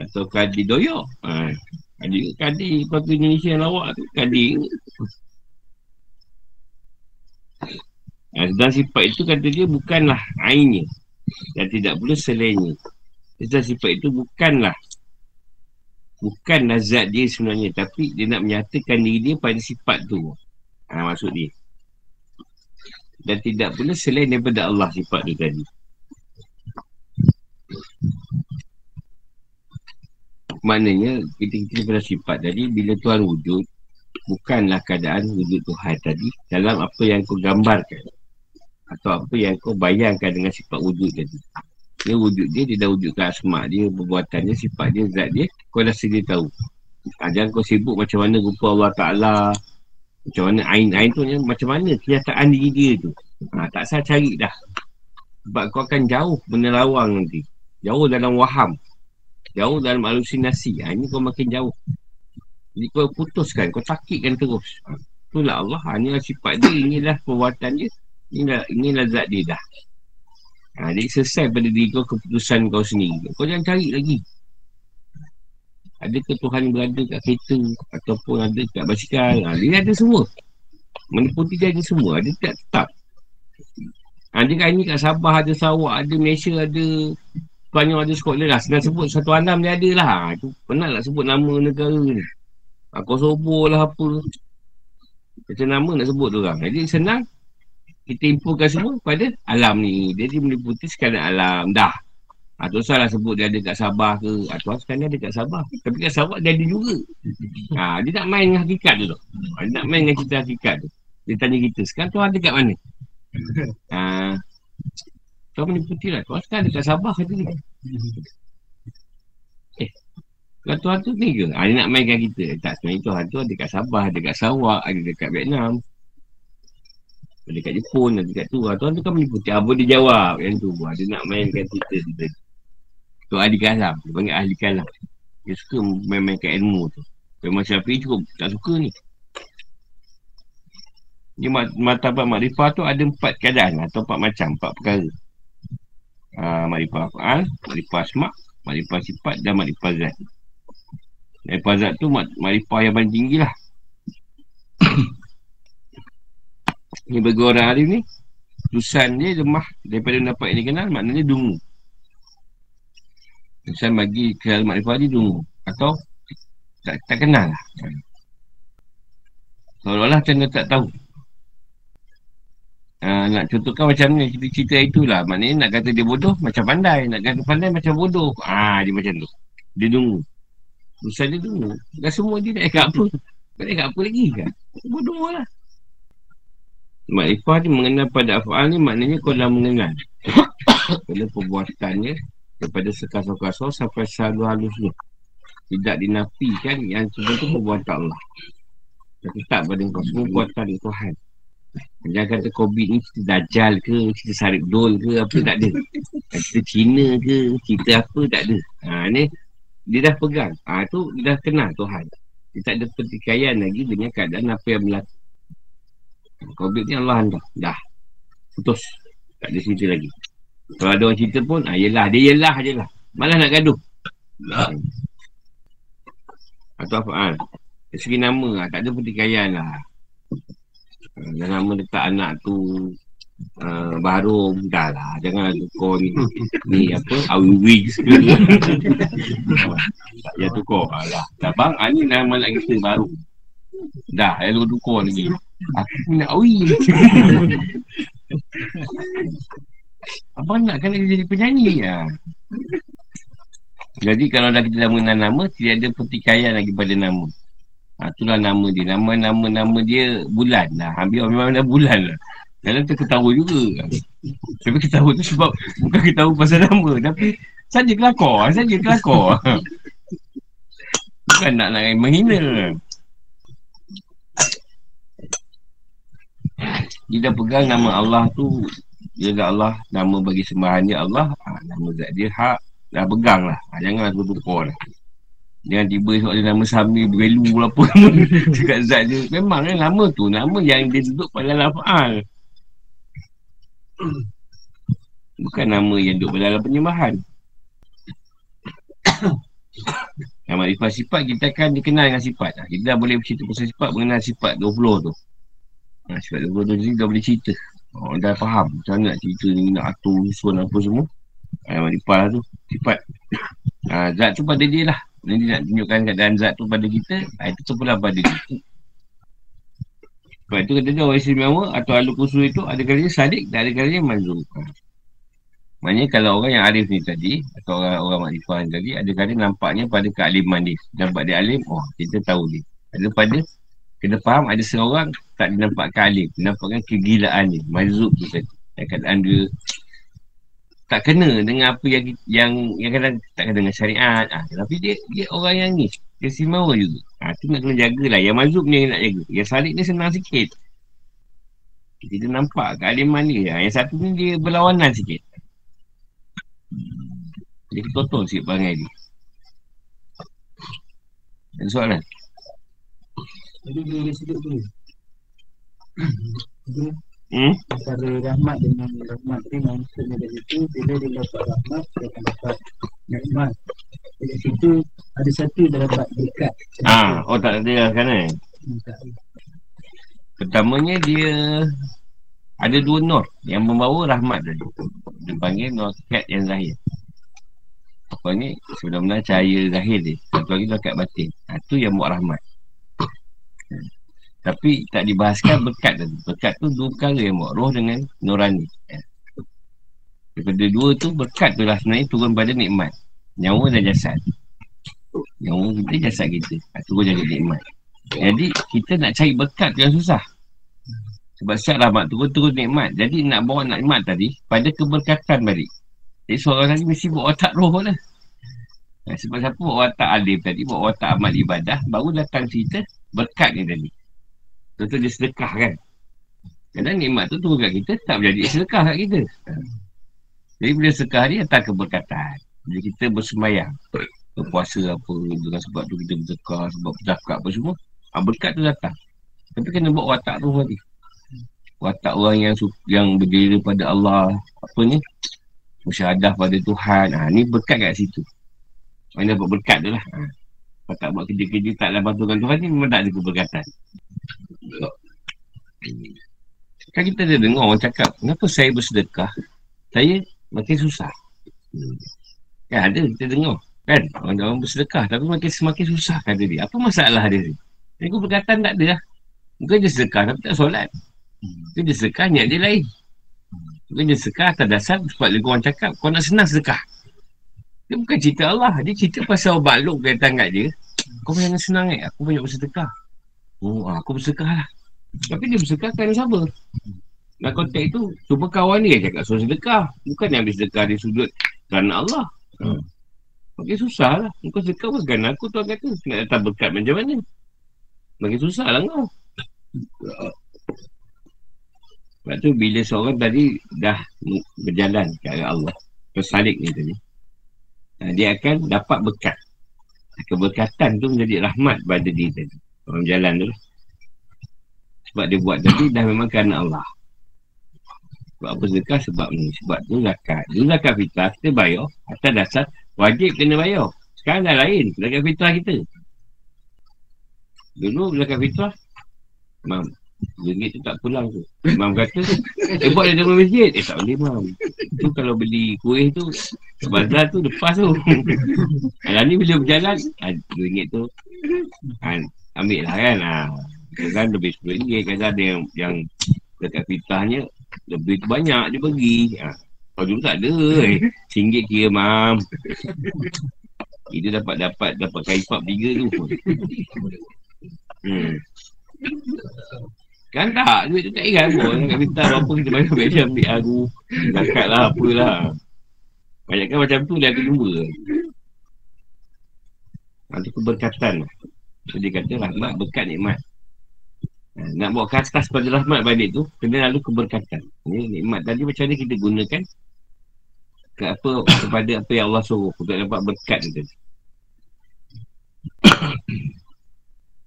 Atau kadir doyok ha. Kadir Kadir Patu Indonesia lawak tu Kadir dan sifat itu kata dia bukanlah ainnya dan tidak pula selainnya. Dan sifat itu bukanlah bukan nazat dia sebenarnya tapi dia nak menyatakan diri dia pada sifat tu. Ha, maksud dia. Dan tidak pula selain daripada Allah sifat tu tadi. Maknanya kita kita pada sifat tadi bila Tuhan wujud bukanlah keadaan wujud Tuhan tadi dalam apa yang kau gambarkan atau apa yang kau bayangkan dengan sifat wujud tadi. Dia wujud dia, dia dah wujudkan asma dia, perbuatan dia, sifat dia, zat dia, kau dah sedia tahu. Ha, jangan kau sibuk macam mana rupa Allah Ta'ala, macam mana ain-ain tu, macam mana kenyataan diri dia tu. Ha, tak salah cari dah. Sebab kau akan jauh menerawang nanti. Jauh dalam waham. Jauh dalam halusinasi. Ha, ini kau makin jauh. Jadi kau putuskan, kau takikkan terus. Ha, itulah Allah. Ha, inilah sifat dia, inilah perbuatan dia. Inilah, inilah zat dia dah. Ha, dia selesai pada diri kau keputusan kau sendiri. Kau jangan cari lagi. Adakah Tuhan berada kat kereta ataupun ada kat basikal. Ha, dia ada semua. Meniputi dia ada semua. Ada tak tetap. Ha, dia kan ni kat Sabah ada Sarawak, ada Malaysia, ada Spanyol, ada Scotland lah. Senang sebut satu alam dia ada lah. Ha, tu penat lah sebut nama negara ni. Ha, Kosovo lah apa. Macam nama nak sebut tu orang. Jadi senang kita infokan semua pada alam ni. Jadi meliputi sekalian alam. Dah. Ha, tu salah sebut dia ada kat Sabah ke. Atau ha, sekarang dia ada kat Sabah. Tapi kat Sabah dia ada juga. Ha, dia nak main dengan hakikat tu. Ha, dia nak main dengan cerita hakikat tu. Dia tanya kita. Sekarang tu ada kat mana? Ha, kau meliputi lah. Kau sekarang ada kat Sabah kata ni. Eh. Kau tuan tu ni ke? Ha, dia nak mainkan kita. Tak sebenarnya tuan tu ada kat Sabah, ada kat Sarawak, ada dekat Vietnam. Ada kat Jepun, ada kat tu. Ha, tuan tu kan meliputi. Apa dia jawab yang tu. Ha, dia nak mainkan kita. kita. Tu ahli kalam. Dia panggil ahli kalam. Dia suka main-mainkan ilmu tu. Memang Syafi'i cukup tak suka ni. Ni matabat makrifah tu ada empat keadaan atau empat macam, empat perkara. Uh, makrifah fa'al, makrifah asma', makrifah sifat dan makrifah zat. Makrifah zat tu makrifah yang paling tinggi lah. Ni bagi orang hari ni Tusan dia lemah Daripada dapat ini kenal Maknanya dungu Tusan bagi ke makrifah dia dungu Atau Tak, tak kenal lah. Seolah-olah macam tak tahu. Uh, Nak contohkan macam ni Cerita-cerita itulah. Maknanya nak kata dia bodoh Macam pandai. Nak kata pandai macam bodoh. Ah Dia macam tu. Dia dungu Tusan dia dungu Dan semua dia nak ikat apa? Tak ikat apa lagi kan? Bodoh lah. Makrifah ni mengenal pada af'al ni maknanya kau dah mengenal. Pada perbuatannya Daripada sekasar-kasar sampai selalu halusnya Tidak dinafikan yang tu perbuatan Allah Tapi tak pada kau semua buatan Tuhan Jangan kata COVID ni cerita Dajjal ke, cerita Sarip Dol ke, apa tak ada Cerita Cina ke, cerita apa tak ada Ha ni dia dah pegang Ha tu dia dah kenal Tuhan Dia tak ada pertikaian lagi dengan keadaan apa yang berlaku Covid ni Allah hantar. Dah. Putus. Tak ada cerita lagi. Kalau ada orang cerita pun, ah, yelah. Dia yelah je lah. Malah nak gaduh. Lah. Atau apa? Ha? Dari segi nama lah. Tak ada pertikaian lah. Ah, dan nama letak anak tu uh, baru dah lah. Jangan tukar ni. ni apa? Awi wigs ke. tak payah tukar. Alah. Dah bang, ni nama nak kita baru. Dah, elok tukar lagi. Aku nak awi Abang nak kan jadi penyanyi ya. Jadi kalau dah kita dah mengenal nama Tidak ada pertikaian lagi pada nama. Ha, Itulah nama dia. Nama-nama nama dia bulan. Lah Ambil memang dah bulan lah. Kadang tu ketawa juga. Tapi ketawa tu sebab Bukan ketawa pasal nama Tapi Saja kelakor Saja kelakor Bukan nak nak menghina. Dia dah pegang nama Allah tu dia dah Allah nama bagi sembahan dia Allah. Ha, nama zat dia hak dah pegang lah. Ha, jangan tu tukar lah jangan tiba esok ada nama Sami Belu apa. Dekat zat dia. Memang kan nama tu nama yang dia duduk pada lafa'al bukan nama yang duduk pada dalam penyembahan. Yang makrifat sifat kita akan dikenal dengan sifat. Kita dah boleh bercerita pasal sifat mengenal sifat 20 tu. Ha, sebab dua tu ni dah boleh cerita. Oh, dah faham macam mana nak cerita ni, nak atur, susun apa semua. Maripah lah tu, sifat. Ha, zat tu pada dia lah. Dia nak tunjukkan keadaan zat tu pada kita, ha, itu tu pula pada dia. Sebab itu kata dia orang istimewa atau aluk usul itu ada kalanya sadik dan ada kalanya manzul. Ha. Maksudnya kalau orang yang arif ni tadi atau orang orang makrifah tadi ada kali nampaknya pada kealiman dia. Nampak dia alim, oh kita tahu dia. Ada pada Kena faham ada seorang tak dinampakkan alim. Dinampakkan kegilaan ni. Mazub tu tadi. Keadaan dia tak kena dengan apa yang yang yang kadang tak kena dengan syariat. Ha, tapi dia dia orang yang ni. Dia simawa juga. Ha, tu nak kena jagalah. Yang mazub ni yang nak jaga. Yang salik ni senang sikit. Kita nampak kealiman dia. Ha, yang satu ni dia berlawanan sikit. Dia ketotol sikit perangai dia. Ada soalan? Jadi dia dia sedut tu. Hmm? Antara rahmat dengan rahmat ni maksudnya dari itu bila dia dapat rahmat dia akan dapat nikmat. Dari situ ada satu dia dapat berkat. Ah, oh tak ada kan eh? Pertamanya dia ada dua nur yang membawa rahmat tadi. Dia panggil nur kat yang zahir. Apa ni? Sebenarnya cahaya zahir dia. Satu lagi nur kat batin. Ha, tu yang buat rahmat. Tapi tak dibahaskan berkat tadi. Berkat tu dua perkara yang buat. Roh dengan nurani. Ya. Daripada dua tu berkat tu lah sebenarnya turun pada nikmat. Nyawa dan jasad. Nyawa kita, jasad kita. Ha, turun jadi nikmat. Jadi kita nak cari berkat tu yang susah. Sebab siap rahmat turun-turun nikmat. Jadi nak bawa nikmat tadi pada keberkatan balik. Jadi seorang tadi mesti bawa otak roh lah. Ha, sebab siapa bawa otak alim tadi, bawa otak amal ibadah, baru datang cerita berkat ni tadi. Contoh dia sedekah kan. Kadang nikmat tu turun kat kita, tak menjadi sedekah kat kita. Jadi bila sedekah ni, datang keberkatan. Bila kita bersemayang, berpuasa apa, dengan sebab tu kita bersedekah, sebab berzakat apa semua, ha, berkat tu datang. Tapi kena buat watak tu tadi. Watak orang yang yang berdiri pada Allah, apa ni, musyahadah pada Tuhan. Ha, ni berkat kat situ. Mana dapat berkat tu lah. Ha. Kalau tak buat kerja-kerja tak dapat bantuan Tuhan ni memang tak ada keberkatan. Kan kita ada dengar orang cakap, kenapa saya bersedekah, saya makin susah. Kan ada kita dengar. Kan orang-orang bersedekah tapi makin semakin susah kata dia. Apa masalah dia ni? Dia perkataan tak ada lah. Bukan dia sedekah tapi tak solat. Bukan dia sedekah niat dia lain. Bukan dia sedekah atas dasar sebab dia orang cakap kau nak senang sedekah. Dia bukan cerita Allah. Dia cerita pasal makhluk kaitan kat dia. Kau jangan senang eh. Aku banyak bersedekah. Oh, ah, aku bersedekah lah. Tapi dia bersedekah kerana siapa? Dalam konteks itu, cuba kawan yang cakap suruh sedekah. Bukan yang habis sedekah di sudut kerana Allah. Hmm. Makin susah lah. Kau sedekah pun kerana aku tuan kata. Nak datang berkat macam mana? Makin susah lah kau. Sebab tu bila seorang tadi dah berjalan ke arah Allah. Tersalik ni tadi. Dia akan dapat berkat. Keberkatan tu menjadi rahmat pada dia tadi. Orang jalan tu. Sebab dia buat tadi dah memang kerana Allah. Sebab apa? Sedekah? Sebab ni. Sebab tu zakat. Dulu zakat fitrah kita bayar. Atas dasar wajib kena bayar. Sekarang dah lain Zakat fitrah kita. Dulu zakat fitrah Mam Ringgit tu tak pulang tu. Mam kata Eh buat dia dalam masjid. Eh tak boleh mam Tu kalau beli kuih tu Bazar tu lepas tu. Kalau ni bila berjalan Ringgit tu kan ambil lah kan ha. kan lebih RM10 kadang ada yang, yang dekat fitahnya lebih banyak dia bagi ha. kalau dulu tak ada eh. RM1 kira mam kita dapat dapat dapat kaipap tiga tu hmm. kan tak duit tu tak ingat pun kat fitah apa kita bayar biasa ambil aku zakat lah apalah banyak kan macam tu dia akan jumpa Nanti keberkatan lah. So dia kata rahmat berkat nikmat. Ha, nak bawa ke atas pada rahmat balik tu, kena lalu keberkatan. Ni nikmat tadi macam mana kita gunakan ke apa kepada apa yang Allah suruh untuk dapat berkat tu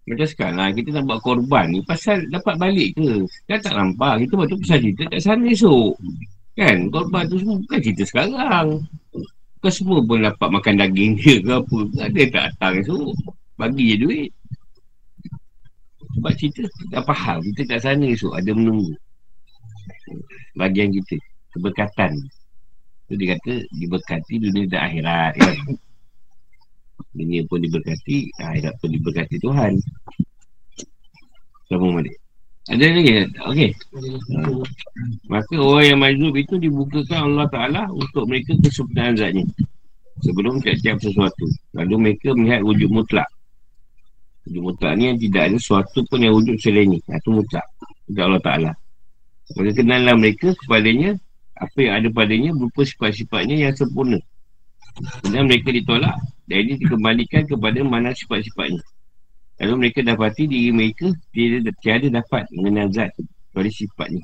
Macam sekarang lah, kita nak buat korban ni pasal dapat balik ke? Kan tak nampak. Kita buat tu pasal cerita kat sana esok. Kan? Korban tu semua bukan cerita sekarang. Bukan semua pun dapat makan daging dia ke apa. Ada tak datang esok. Bagi je duit Sebab cerita tak faham Kita kat sana esok ada menunggu Bagian kita Keberkatan Tu dia kata Diberkati dunia dan akhirat kan? Dunia pun diberkati Akhirat pun diberkati Tuhan Sama balik ada lagi? Okey. Hmm. Maka orang yang majlub itu dibukakan Allah Ta'ala untuk mereka kesempurnaan zatnya. Sebelum tiap-tiap sesuatu. Lalu mereka melihat wujud mutlak. Wujud mutlak ni yang tidak ada sesuatu pun yang wujud selain ni. Itu mutlak. Itu Allah Ta'ala. Maka kenallah mereka kepadanya apa yang ada padanya berupa sifat-sifatnya yang sempurna. Kemudian mereka ditolak dan ini dikembalikan kepada mana sifat-sifatnya. Lalu mereka dapati diri mereka tiada, tiada dapat mengenal zat dari sifatnya.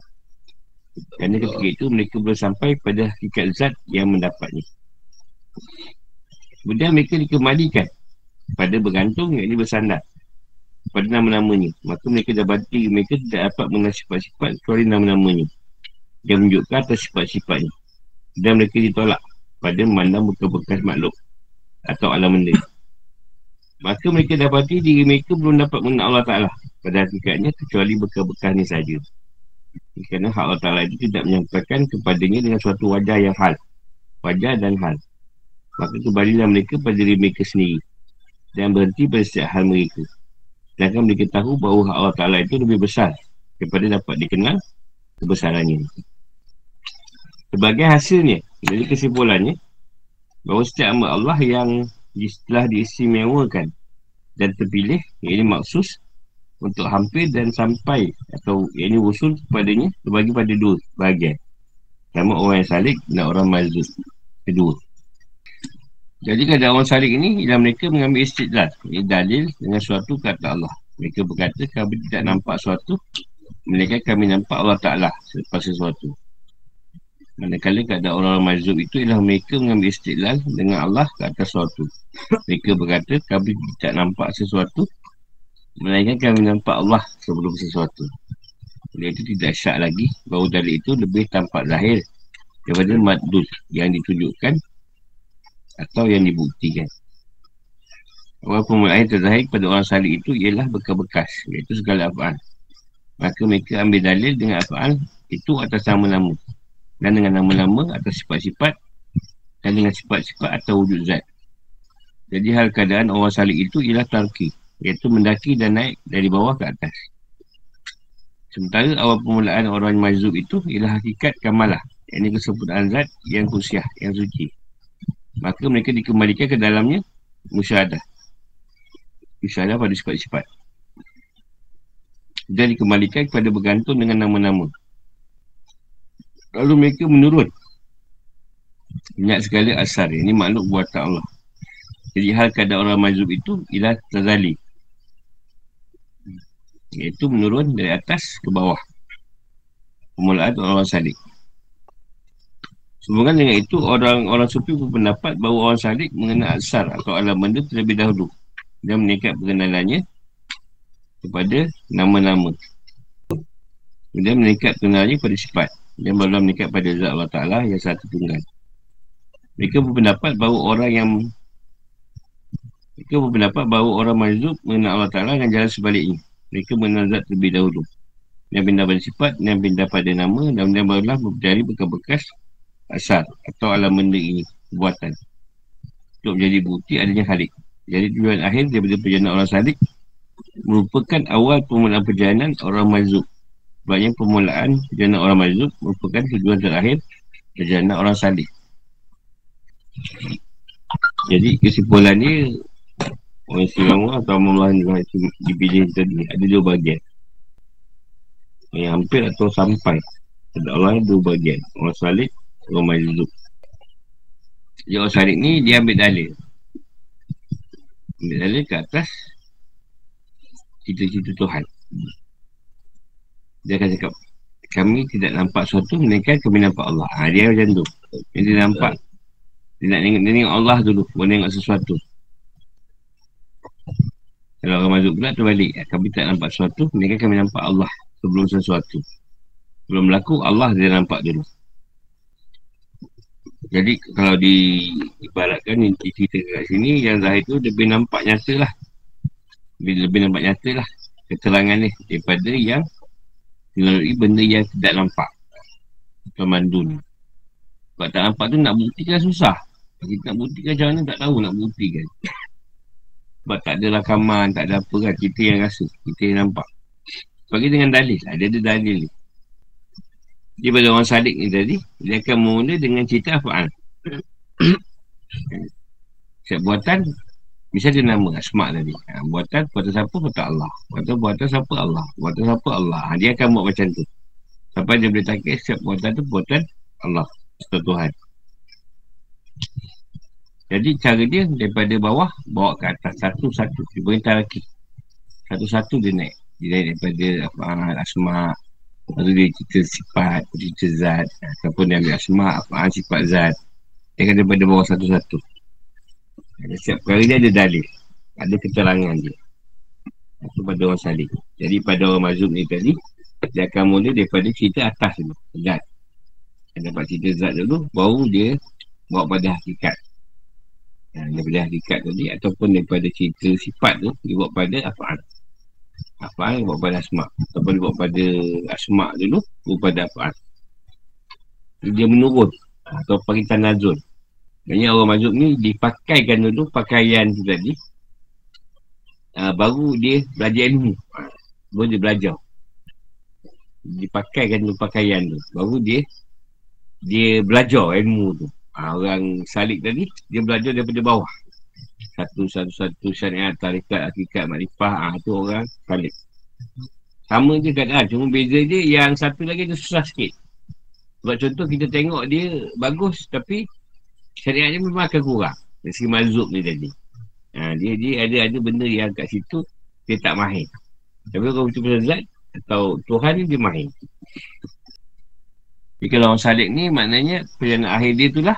Kerana ketika itu mereka belum sampai pada hakikat zat yang mendapatnya. Kemudian mereka dikembalikan pada bergantung yang ini bersandar pada nama-namanya. Maka mereka dah berarti mereka tidak dapat mengenal sifat-sifat kecuali nama-namanya. Dia menunjukkan atas sifat-sifatnya. Dan mereka ditolak pada memandang bekas-bekas makhluk atau alam benda. Maka mereka dapati diri mereka belum dapat mengenal Allah Ta'ala pada hakikatnya kecuali bekas-bekas ni saja. Kerana hak Allah Ta'ala itu tidak menyampaikan kepadanya dengan suatu wajah yang hal. Wajah dan hal. Maka kembalilah mereka pada diri mereka sendiri. Dan berhenti pada setiap hal mereka. Sedangkan mereka tahu bahawa hak Allah Ta'ala itu lebih besar daripada dapat dikenal kebesarannya. Sebagai hasilnya, dari kesimpulannya, bahawa setiap amat Allah yang telah diistimewakan dan terpilih, ini maksus untuk hampir dan sampai atau yang ini usul kepadanya terbagi pada dua bahagian. Sama orang yang salik dan orang mazub. Kedua. Jadi kada orang salik ini ialah mereka mengambil istidlal. Ini dalil dengan suatu kata Allah. Mereka berkata kami tidak nampak suatu mereka kami nampak Allah Ta'ala selepas sesuatu. Manakala keadaan orang-orang mazub itu ialah mereka mengambil istiqlal dengan Allah ke atas sesuatu. Mereka berkata, kami tidak nampak sesuatu Melainkan kami nampak Allah sebelum sesuatu Oleh itu tidak syak lagi bahawa dari itu lebih tampak zahir Daripada madud yang ditunjukkan Atau yang dibuktikan. Awal permulaan terzahir kepada orang salih itu ialah bekas-bekas Iaitu segala apaan Maka mereka ambil dalil dengan apaan Itu atas nama-nama. Dan dengan nama-nama atas sifat-sifat Dan dengan sifat-sifat atau wujud zat. Jadi hal keadaan orang salih itu ialah tarkih Iaitu mendaki dan naik dari bawah ke atas. Sementara awal permulaan orang mazub itu Ialah hakikat kamalah Ini kesempurnaan zat yang kusiah, yang suci Maka mereka dikembalikan ke dalamnya Musyahadah. Musyahadah pada sifat-sifat Dan dikembalikan kepada bergantung dengan nama-nama. Lalu mereka menurun. Banyak sekali asar. Ini makhluk buatan Allah. Jadi hal keadaan orang mazub itu ialah tazali. Iaitu menurun dari atas ke bawah. Permulaan orang salik Sehubungan dengan itu Orang-orang sufi berpendapat bahawa orang salik Mengenal asar atau alam benda terlebih dahulu Dan meningkat pengenalannya Kepada nama-nama Kemudian meningkat pengenalannya pada sifat Dan baru meningkat pada zat Allah Ta'ala Yang satu tunggal Mereka berpendapat bahawa orang yang mereka berpendapat bahawa orang mazub mengenal Allah Ta'ala dengan jalan sebaliknya. Mereka mengenal zat terlebih dahulu. Yang pindah pada sifat, yang pindah pada nama dan kemudian barulah berjari bekas-bekas asal atau alam benda ini, buatan. Untuk menjadi bukti adanya halik. Jadi tujuan akhir daripada perjalanan orang salik merupakan awal permulaan perjalanan orang mazub. Sebabnya permulaan perjalanan orang mazub merupakan tujuan terakhir perjalanan orang salik. Jadi kesimpulannya Orang Islam atau Allah dipilih tadi Ada dua bahagian Yang hampir atau sampai Ada Allah dua bahagian Orang salib Majlub Jadi orang salib ni dia ambil dalil Ambil dalil ke atas Cita-cita Tuhan. Dia akan cakap Kami tidak nampak sesuatu Melainkan kami nampak Allah. Ha, Dia macam tu. Dia nampak. Dia nak tengok, dia tengok Allah dulu Boleh tengok sesuatu. Kalau orang masuk pula terbalik. Kami tak nampak sesuatu Mereka kami nampak Allah Sebelum sesuatu. Sebelum berlaku Allah dia nampak dulu Jadi kalau diibaratkan Ini cerita kat sini Yang zahir tu lebih nampak nyata lah Lebih, lebih nampak nyata lah Keterangan ni Daripada yang Melalui benda yang tidak nampak Pemandun Sebab tak nampak tu nak buktikan susah Kita nak buktikan macam mana tak tahu nak buktikan sebab tak ada rakaman, tak ada apa kan. Kita yang rasa. Kita yang nampak. Bagi dengan dalil. Ada ada dalil ni. Dia pada orang sadik ni tadi. Dia akan memula dengan cerita apaan. Setiap buatan. Bisa dia nama Asma' tadi. Ha, buatan, buatan siapa? Buatan Allah. Buatan, buatan siapa? Allah. Buatan siapa? Allah. Ha, dia akan buat macam tu. Sampai dia boleh takik setiap buatan tu buatan Allah. Setiap Tuhan. Jadi cara dia daripada bawah bawa ke atas satu-satu. Dia berintah lagi. Satu-satu dia naik. Dia naik daripada apa, asma. Lepas dia cerita sifat, cerita zat. Ataupun dia ambil asma, apa, sifat zat. Dia akan daripada bawah satu-satu. Setiap kali dia ada dalil. Ada keterangan dia. Itu pada orang salih. Jadi pada orang mazhub ni tadi, dia akan mula daripada cerita atas dulu. Zat. Dia dapat cerita zat dulu, baru dia bawa pada hakikat. Ha, daripada hakikat tadi, ataupun daripada cerita sifat tu, dia bawa pada afa'al. Afa'al bawa pada asma' Ataupun bawa pada asma' dulu Bawa pada afa'al Dia menurun. Atau panggil tanazul Maksudnya orang mazhub ni Dipakaikan dulu pakaian tu tadi uh, Baru dia belajar ilmu. Baru dia belajar. Dipakaikan dulu pakaian tu. Baru dia Dia belajar ilmu tu. Uh, Orang salik tadi Dia belajar daripada bawah satu-satu-satu syariat, tarikat, hakikat, makrifah, ah tu orang kalik. Sama je keadaan, cuma beza dia yang satu lagi tu susah sikit. Sebab contoh kita tengok dia bagus tapi syariat dia memang akan kurang. Dari segi mazub ni tadi. Ha, dia dia ada ada benda yang kat situ dia tak mahir. Tapi kalau betul-betul zat atau Tuhan ni dia mahir. Jadi kalau orang salik ni maknanya perjalanan akhir dia tu lah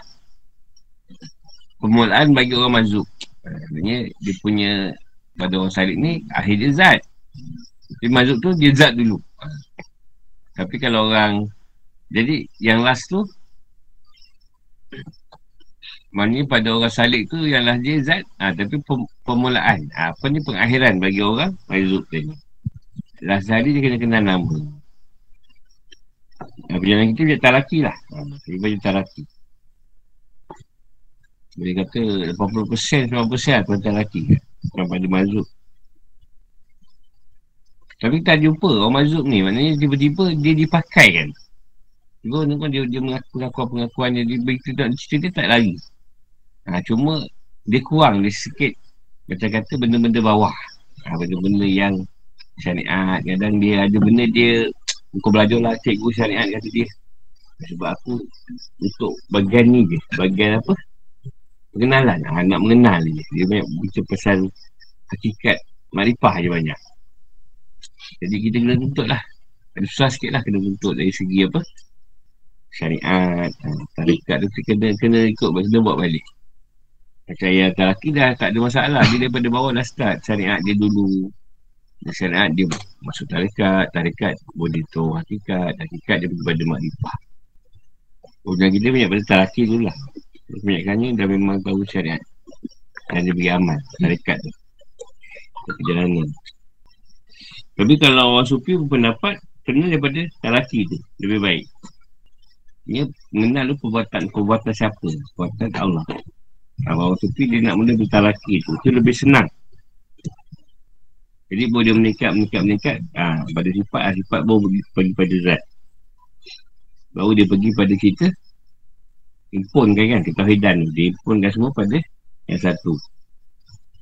permulaan bagi orang mazub. Maksudnya dia punya pada orang salib ni akhir dia zat. Tapi mazhab tu dia zat dulu. Tapi kalau orang jadi yang last tu Maknanya pada orang salib tu yang last dia zat ha, Tapi permulaan. Ha, Apa ni pengakhiran bagi orang? Mazhab tu ni Last hari dia kena kenal nama. Ha, Perjalanan kita dia talaki lah. Ha, Dia baju talaki boleh kata 80% 90% perempuan lelaki. Orang pada mazhub Tapi tak jumpa orang mazhub ni. Maknanya tiba-tiba dia dipakai kan. Tiba ni dia, dia mengaku pengakuan dia, begitu tak cerita dia tak lari. Ha, Cuma dia kurang dia sikit. Macam kata benda-benda bawah. Ha, Benda-benda yang syariat. Kadang dia ada benda dia Kau belajar lah cikgu syariat kata dia. Sebab aku Untuk bagian ni je. Bagian apa pengenalan ha, nak mengenal je. Dia banyak baca pasal hakikat marifah je banyak. Jadi kita kena tuntut lah. Ada susah sikit lah kena tuntut dari segi apa? Syariat ha, tarikat tu kena, kena ikut kena buat balik. Macam yang lelaki dah tak ada masalah. Dia daripada bawah dah start syariat dia dulu. Syariat dia masuk tarikat tarikat boleh tahu hakikat hakikat dia daripada makrifah Ujung kita banyak pada talaki dulu lah Kebanyakannya dah memang tahu syariat. Dan dia beri amal Tarikat tu. Perjalanan. Tapi kalau orang sufi berpendapat Kena daripada talaki tu Lebih baik. Dia mengenal tu perbuatan Perbuatan siapa? Perbuatan Allah. Kalau orang sufi dia nak mula bertalaki tu Itu lebih senang. Jadi boleh dia meningkat, meningkat, meningkat ha, Pada sifat, ha, sifat baru pergi pada zat. Baru dia pergi pada kita impunkan kan ketahidan ni dia impunkan semua pada yang satu.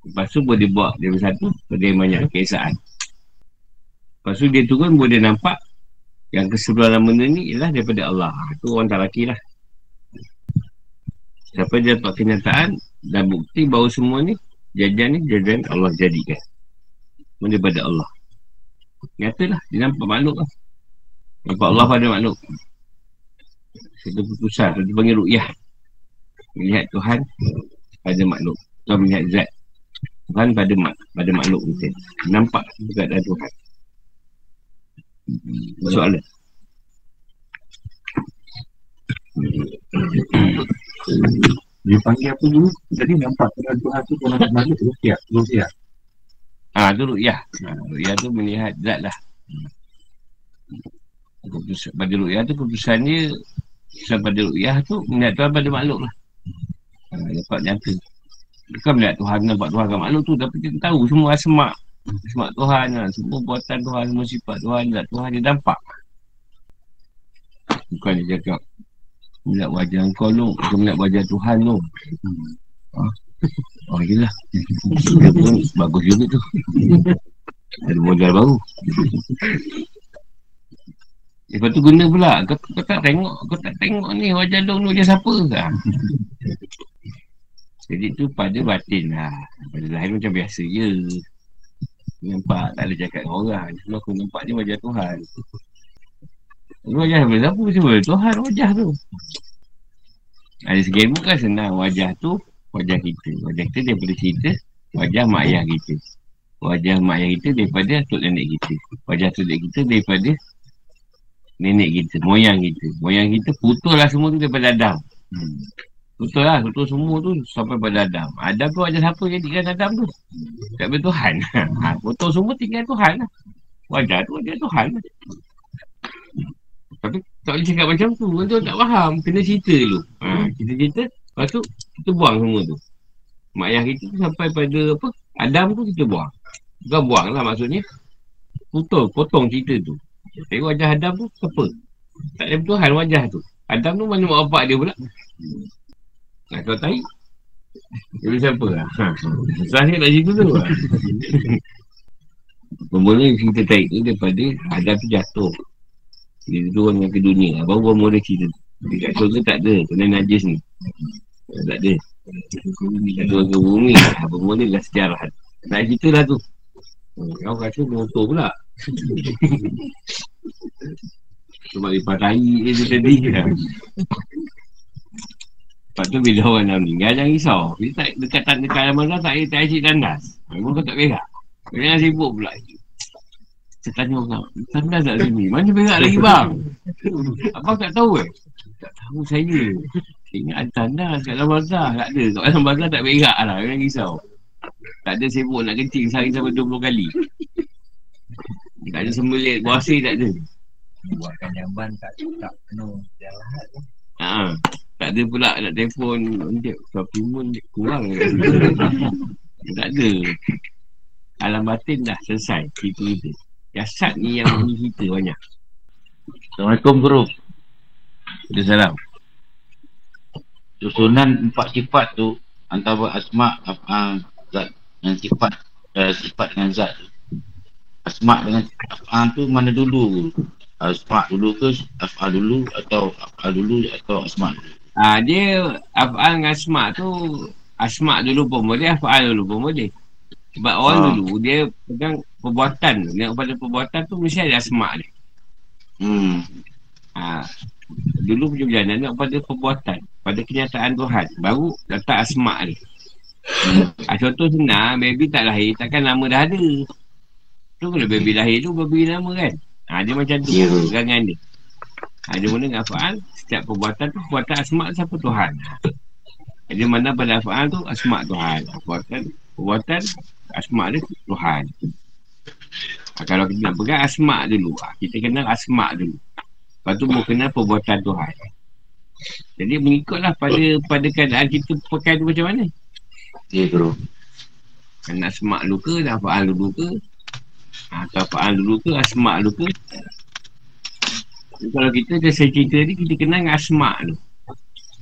Lepas tu boleh buat dia satu pada yang banyak keesaan. Lepas tu dia turun boleh nampak yang keseluruhan benda ni ialah daripada Allah. Tu orang tak laki lah. Siapa dia dapat kenyataan dan bukti bahawa semua ni jajan ni jajan Allah jadikan. Semua daripada Allah. Nyatalah dia nampak makhluk lah. Nampak Allah pada makhluk satu keputusan Itu panggil ru'yah. Melihat Tuhan pada makhluk. Tuhan melihat zat Tuhan pada mak pada makhluk kita. Nampak juga ada Tuhan Soalan. Dia panggil apa dulu? Jadi nampak Tuhan Tuhan tu Tuhan makhluk Ru'yah Ru'yah. Ah, tu ru'yah. Ha, Ru'yah tu melihat zat lah. Keputusan, pada ru'yah tu keputusan Keputusan pada ru'yah tu Melihat Tuhan pada makhluk lah. Ha, Dapat nyata Bukan melihat Tuhan Nampak Tuhan kat makhluk tu Tapi kita tahu semua asmak Asmak Tuhan lah Semua buatan Tuhan Semua sifat Tuhan Tak Tuhan dia nampak. Bukan dia cakap Melihat wajah kau tu Bukan melihat wajah Tuhan tu ha? Oh yelah. Dia pun bagus juga tu. Ada modal baru Lepas tu guna pula. Kau, kau tak tengok Kau tak tengok ni wajah long ni wajah siapa ke? Jadi tu pada batin lah. Pada lahir macam biasa je. Nampak tak ada cakap dengan orang. Cuma aku nampak ni wajah Tuhan. Ini wajah siapa? Siapa Siapa Tuhan wajah tu. Ada ilmu kan senang Wajah tu wajah kita. Wajah kita daripada cerita Wajah mak ayah kita. Wajah mak ayah kita daripada atuk nenek kita. Wajah atuk nenek kita daripada nenek kita, moyang kita. Moyang kita putus lah semua tu daripada Adam. Hmm. Betul lah, betul semua tu sampai pada Adam. Adam tu wajah siapa jadikan Adam tu? Tak boleh Tuhan. Ha, betul semua tinggal Tuhan lah. Wajah tu wajah Tuhan lah. Tapi tak boleh cakap macam tu. Tuan tak faham. Kena cerita dulu. Ha, kita cerita. Lepas tu, kita buang semua tu. Mak ayah kita tu sampai pada apa? Adam tu kita buang. Bukan buang lah maksudnya. Putul, potong cerita tu. Tengok wajah Adam tu, apa? Tak ada Tuhan wajah tu. Adam tu mana mak bapak dia pula? Nak kau tahi? Jadi siapa lah? Ha. Susahnya nak cerita tu lah. Bermula cerita tahi tu daripada Adam tu jatuh. Dia turun dengan ke dunia. Baru bermula cerita tu. Dekat surga tak ada. Kena najis ni. Tak ada. Dia turun ke bumi. Bermula lah sejarah. Nak cerita lah tu. Kau rasa motor pula. Sebab dia patahi dia tadi. Lepas tu bila orang dah meninggal jangan risau. Bila tak dekat tak dekat alam tak tak asyik tandas. Memang kau tak berak. Kau jangan sibuk pula. Saya tanya orang, tandas tak sini? Mana berak lagi bang? Abang tak tahu eh? Tak tahu saya. Ingat ada tandas kat alam bazar. Tak ada. Kat alam bazar tak berak lah. Jangan risau. Tak ada sibuk nak kencing sehari sampai 20 kali. Tak ada sembelit. Buasir tak ada. Buatkan jamban tak tak penuh. Jalan. Haa. Tak ada pula nak telefon Dia supplement kurang Tak ada Alam batin dah selesai Cerita kita Jasad ni yang bunyi kita banyak Assalamualaikum Guru Assalamualaikum Susunan empat sifat tu Antara asma' af'al zat Dan sifat uh, Sifat dengan zat tu Asma' dengan af'al tu mana dulu Asma' dulu ke Af'al dulu Atau af'al dulu Atau asma' dulu Ha, dia af'al dengan asma' tu asma' dulu pun boleh, af'al dulu pun boleh. Sebab orang ha. dulu dia pegang perbuatan tu. Tengok pada perbuatan tu mesti ada asma' dia. Hmm. Ha, dulu punya berjalan tengok pada perbuatan. Pada kenyataan Tuhan. Baru letak asma' dia. Hmm. Ha, contoh senang, baby tak lahir, takkan nama dah ada. Tu kalau baby lahir tu, baby nama kan? Ha, dia macam tu, yeah. pegangan dia. Ha, dia mula dengan fa'al Setiap perbuatan tu Perbuatan asma' siapa? Tuhan. Jadi mana pada fa'al tu Asma' Tuhan. Perbuatan Perbuatan Asma' dia Tuhan. Ha, Kalau kita nak pegang asma' dulu ha, Kita kenal asma' dulu. Lepas tu baru kenal perbuatan Tuhan. Jadi mengikutlah pada Pada keadaan kita pakai tu macam mana? Ya bro. Kan asma' dulu ke Dan fa'al dulu ke ha, Atau fa'al dulu ke Asma' dulu ke kalau kita dah saya cerita ni, kita kenal dengan asma' tu.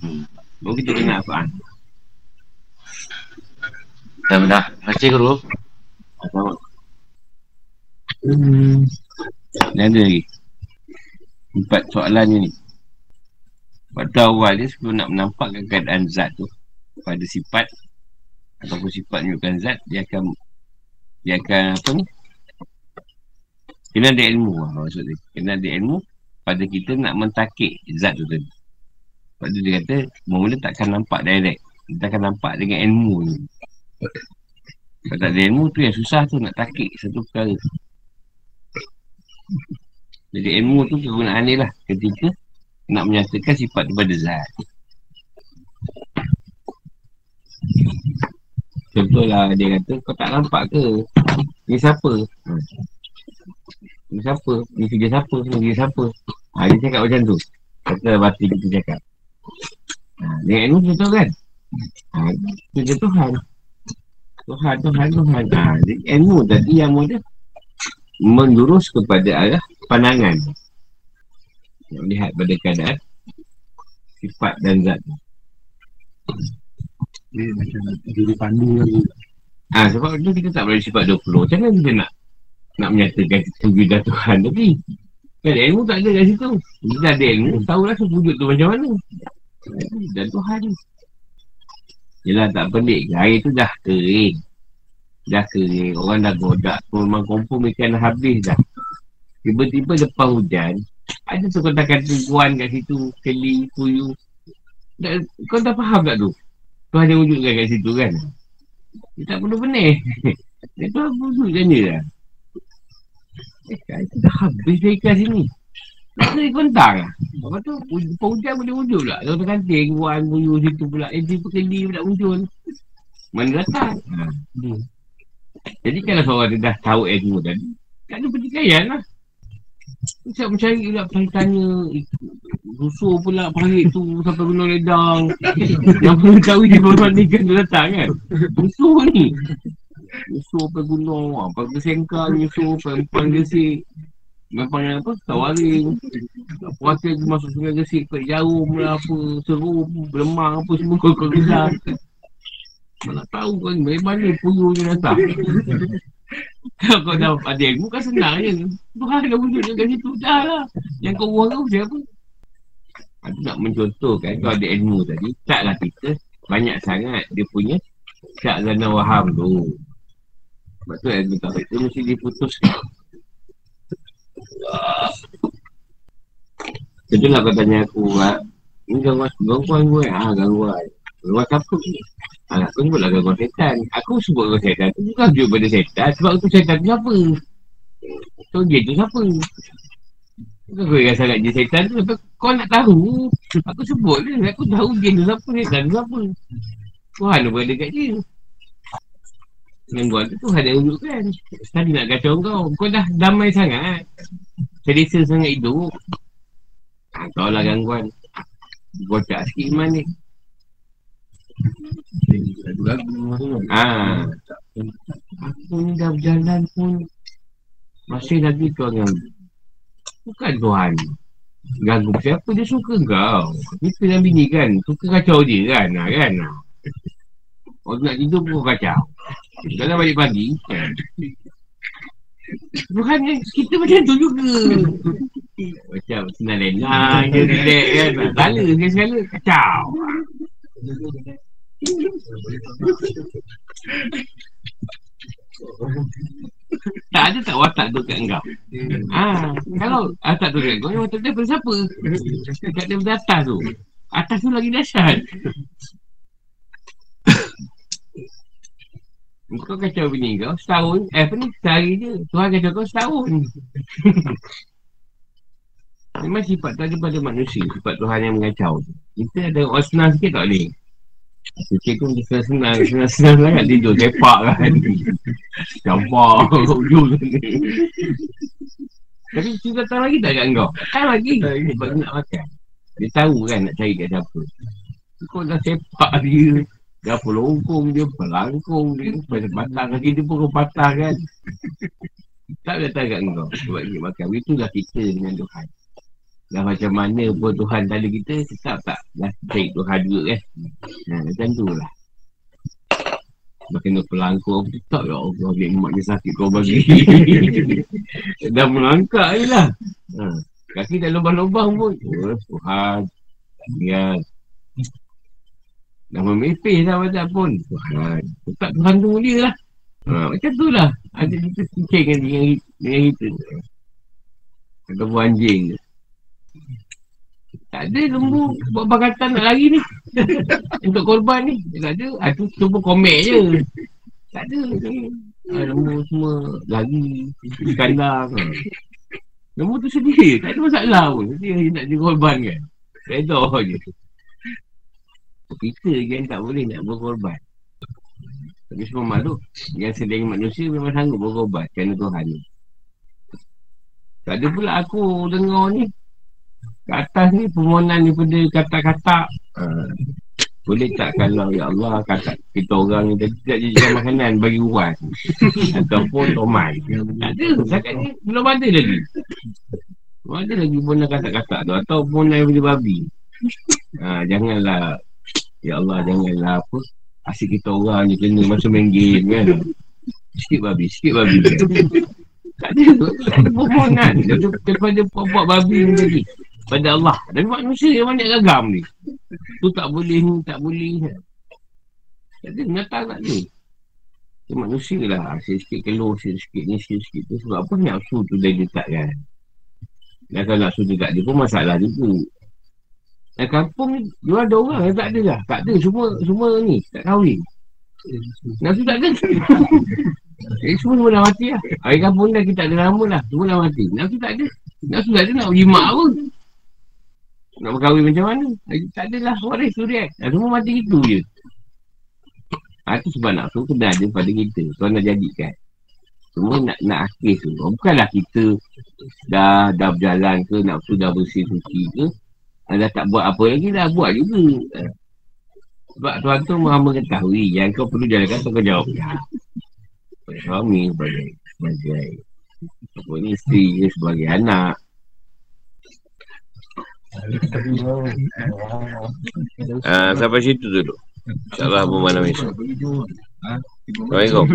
Hmm. Baru kita kenal apa? Dah, dah. Terima kasih, Guru. Hmm. Ni ada lagi. Empat soalan ni. Waktu awal dia sebelum nak menampakkan keadaan zat tu pada sifat ataupun sifat menunjukkan zat dia akan dia akan apa ni kena ada ilmu lah maksud dia kena ada ilmu pada kita nak mentakik zat tu tadi. Sebab tu dia kata, mula takkan nampak direct. Kita akan nampak dengan ilmu ni. Kalau tak ada ilmu tu yang susah tu nak takik satu perkara. Jadi ilmu tu kegunaan ni lah ketika nak menyatakan sifat tu pada zat. Contohlah dia kata, kau tak nampak ke? Ni siapa? Hmm. Ni siapa? Ni kerja siapa? Ni kerja siapa? Ha, dia cakap macam tu. Kata bati kita cakap. Ha, dengan ilmu tu tahu kan? Ha, kerja Tuhan. Tuhan, Tuhan, Tuhan. Ha, ilmu tadi yang mudah mendurus kepada arah pandangan. Yang lihat pada keadaan sifat dan zat. Dia macam jadi pandu lagi. Ah, sebab tu kita tak boleh sifat 20. Macam mana kita nak nak menyatakan wujud Tuhan. Tapi kan ilmu tak ada kat situ. Kita ada ilmu tahulah wujud tu macam mana. Dan Tuhan Yelah tak pelik. Air tu dah kering. Dah kering. Orang dah godak Memang kompon ikan habis dah. Tiba-tiba lepas hujan Ada tu kau tak kata Guan kat situ. Keli Puyu dah, Kau dah faham tak tu? Tuhan yang wujudkan kat situ kan? Dia tak perlu benih. Dia tu tu macam ni lah. Eh, kan, kita dah habis dari ikan sini. Tak ada kontang lah. Lepas tu, hujan boleh wujud pula. Kalau terkanting, wan, buyu situ pula. Eh, dia perkeli pula muncul. Mana datang? Ha. Jadi kalau seorang dia dah tahu ilmu tadi, tak ada pertikaian lah. Siap mencari pula tanya Rusuh pula parit tu sampai gunung ledang Yang perlu tahu dia berbandingkan dia datang kan Rusuh ni Rusuh sampai gunung Apa ke sengkang Rusuh perempuan gesik Memang apa Tawaring Puasa dia masuk sungai gesik Kau jarum lah apa Seru Beremang apa semua Kau kau gelar Mana tahu kan Dari mana puyuhnya datang kalau kau dah ada ilmu kan senang je. Tuhan dah wujud dekat situ. Dah lah. Yang kau buang tu siapa? Aku nak mencontohkan kau ada ilmu tadi. Taklah kita banyak sangat dia punya syak zana waham tu. Sebab tu ilmu tawhid tu mesti diputuskan. Itulah kau tanya aku buat. Ini gangguan, gangguan gue. Ah, gangguan. Gangguan apa ni? Anak aku sebutlah gangguan setan. Aku sebut gangguan setan. Aku bukan tunjuk pada setan. Sebab aku setan tu siapa? So dia tu siapa? Bukan kau yang sangat dia setan tu. Tapi kau nak tahu. Aku sebut je. Aku tahu dia tu siapa. Setan tu siapa. Tuhan tu berada kat dia. Gangguan tu Tuhan yang. Tadi nak kacau kau. Kau dah damai sangat. Selesa sangat hidup. Ha, kau lah gangguan. Bocak sikit iman ni. Ah, Aku ni dah berjalan pun Masih lagi kau ganggu Bukan Tuhan Ganggu siapa dia suka kau Kita dan bini kan Suka kacau dia kan ha, kan Orang nak tidur pun kacau. Kalau balik pagi kan. Tuhan ni kita macam tu juga. Macam senang lenang je relax kan. Kala sekali kacau. Tak ada tak watak tu kat engkau? Ha, Kalau watak tu kat engkau Watak dia pada siapa? Kat dia pada atas tu. Atas tu lagi dahsyat Kau kacau bini kau Setahun. Eh apa ni? Sehari je. Tuhan kacau kau setahun. Memang sifat tu ada pada manusia. Sifat Tuhan yang mengacau. Kita ada orang senang sikit tak boleh? Fikir pun bisa senang Senang-senang sangat tidur. Sepak kan? Campak Ujung Tapi cerita datang lagi tak kat kau? Kan lagi. Sebab nak makan. Dia tahu kan nak cari kat siapa. Kau dah sepak dia Dah pelongkong dia Pelangkong dia Pada batang lagi dia pun patah kan. Tak datang kat kau. Sebab dia makan. Itulah kita dengan Tuhan. Dah macam mana pun Tuhan tali kita Tetap tak Dah cari Tuhan juga kan. Ha, Macam tu lah. Makin pelangkau Tak ya Allah Biar mak dia sakit kau bagi. Dah melangkak je lah. Ha, Kaki dah lubang-lubang pun. Oh, Tuhan. Biar Dah memepeh dah macam pun Tuhan Tetap Tuhan tu dia lah ha, Macam tu lah Ada kita kucing dengan, dengan kita Ataupun anjing tak ada lembu buat bagatan nak lari ni. Untuk korban ni. Tak ada. Ah, tu cuba komen je. Tak ada. Ah, lembu semua lari. Kandang. Lembu tu sedih. Tak ada masalah pun. Dia nak jadi kan. Reda je. Kita yang tak boleh nak berkorban. Tapi semua makhluk yang sedang manusia memang sanggup berkorban kerana Tuhan ni. Tak ada pula aku dengar ni Kat atas ni permohonan daripada kata-kata uh, Boleh tak kalau ya Allah kata kita orang ni tadi tak jajan makanan bagi uas Ataupun tomat. Tak ada, cakap ni belum ada lagi. Belum ada lagi pun kata-kata tu. Ataupun daripada babi. Ha, Janganlah Ya Allah janganlah apa Asyik kita orang ni kena masa main game kan Sikit babi, sikit babi Tak ada, tak ada permohonan Daripada buat babi ni pada Allah. Dan manusia yang banyak gagam ni. Tu tak boleh ni, tak boleh. Tak ada, nyata tak ada. Dia manusia lah. Sikit-sikit keluh, sikit-sikit ni, sikit-sikit tu. Sebab apa nafsu tu dah letakkan. Dan kalau nafsu tu tak ada pun masalah juga. Dan kampung ni, dua ada orang yang tak ada lah. Tak ada, semua semua ni, tak kahwin. Nafsu tak ada. Eh, semua semua dah mati lah. Hari kampung dah kita tak ada nama lah. Semua dah mati. Nafsu tak ada. Nafsu tak ada nak pergi mak apa. Nak berkahwin macam mana? Tak ada lah waris tu dia. Dah semua mati gitu je. Ha, tu sebab nafsu kena ada pada kita. Tuan nak jadikan. Semua nak nak akhir tu. Bukanlah kita dah dah berjalan ke, nafsu dah bersih suci ke. Ah, Dah tak buat apa lagi, dah buat juga. Sebab tuan tu maha mengetahui yang kau perlu jalankan tu kau jawab. Ya. Sebagai suami, sebagai, sebagai apa ni, isteri ke, sebagai anak. Ah, sampai situ dulu. InsyaAllah bermalam esok. Assalamualaikum.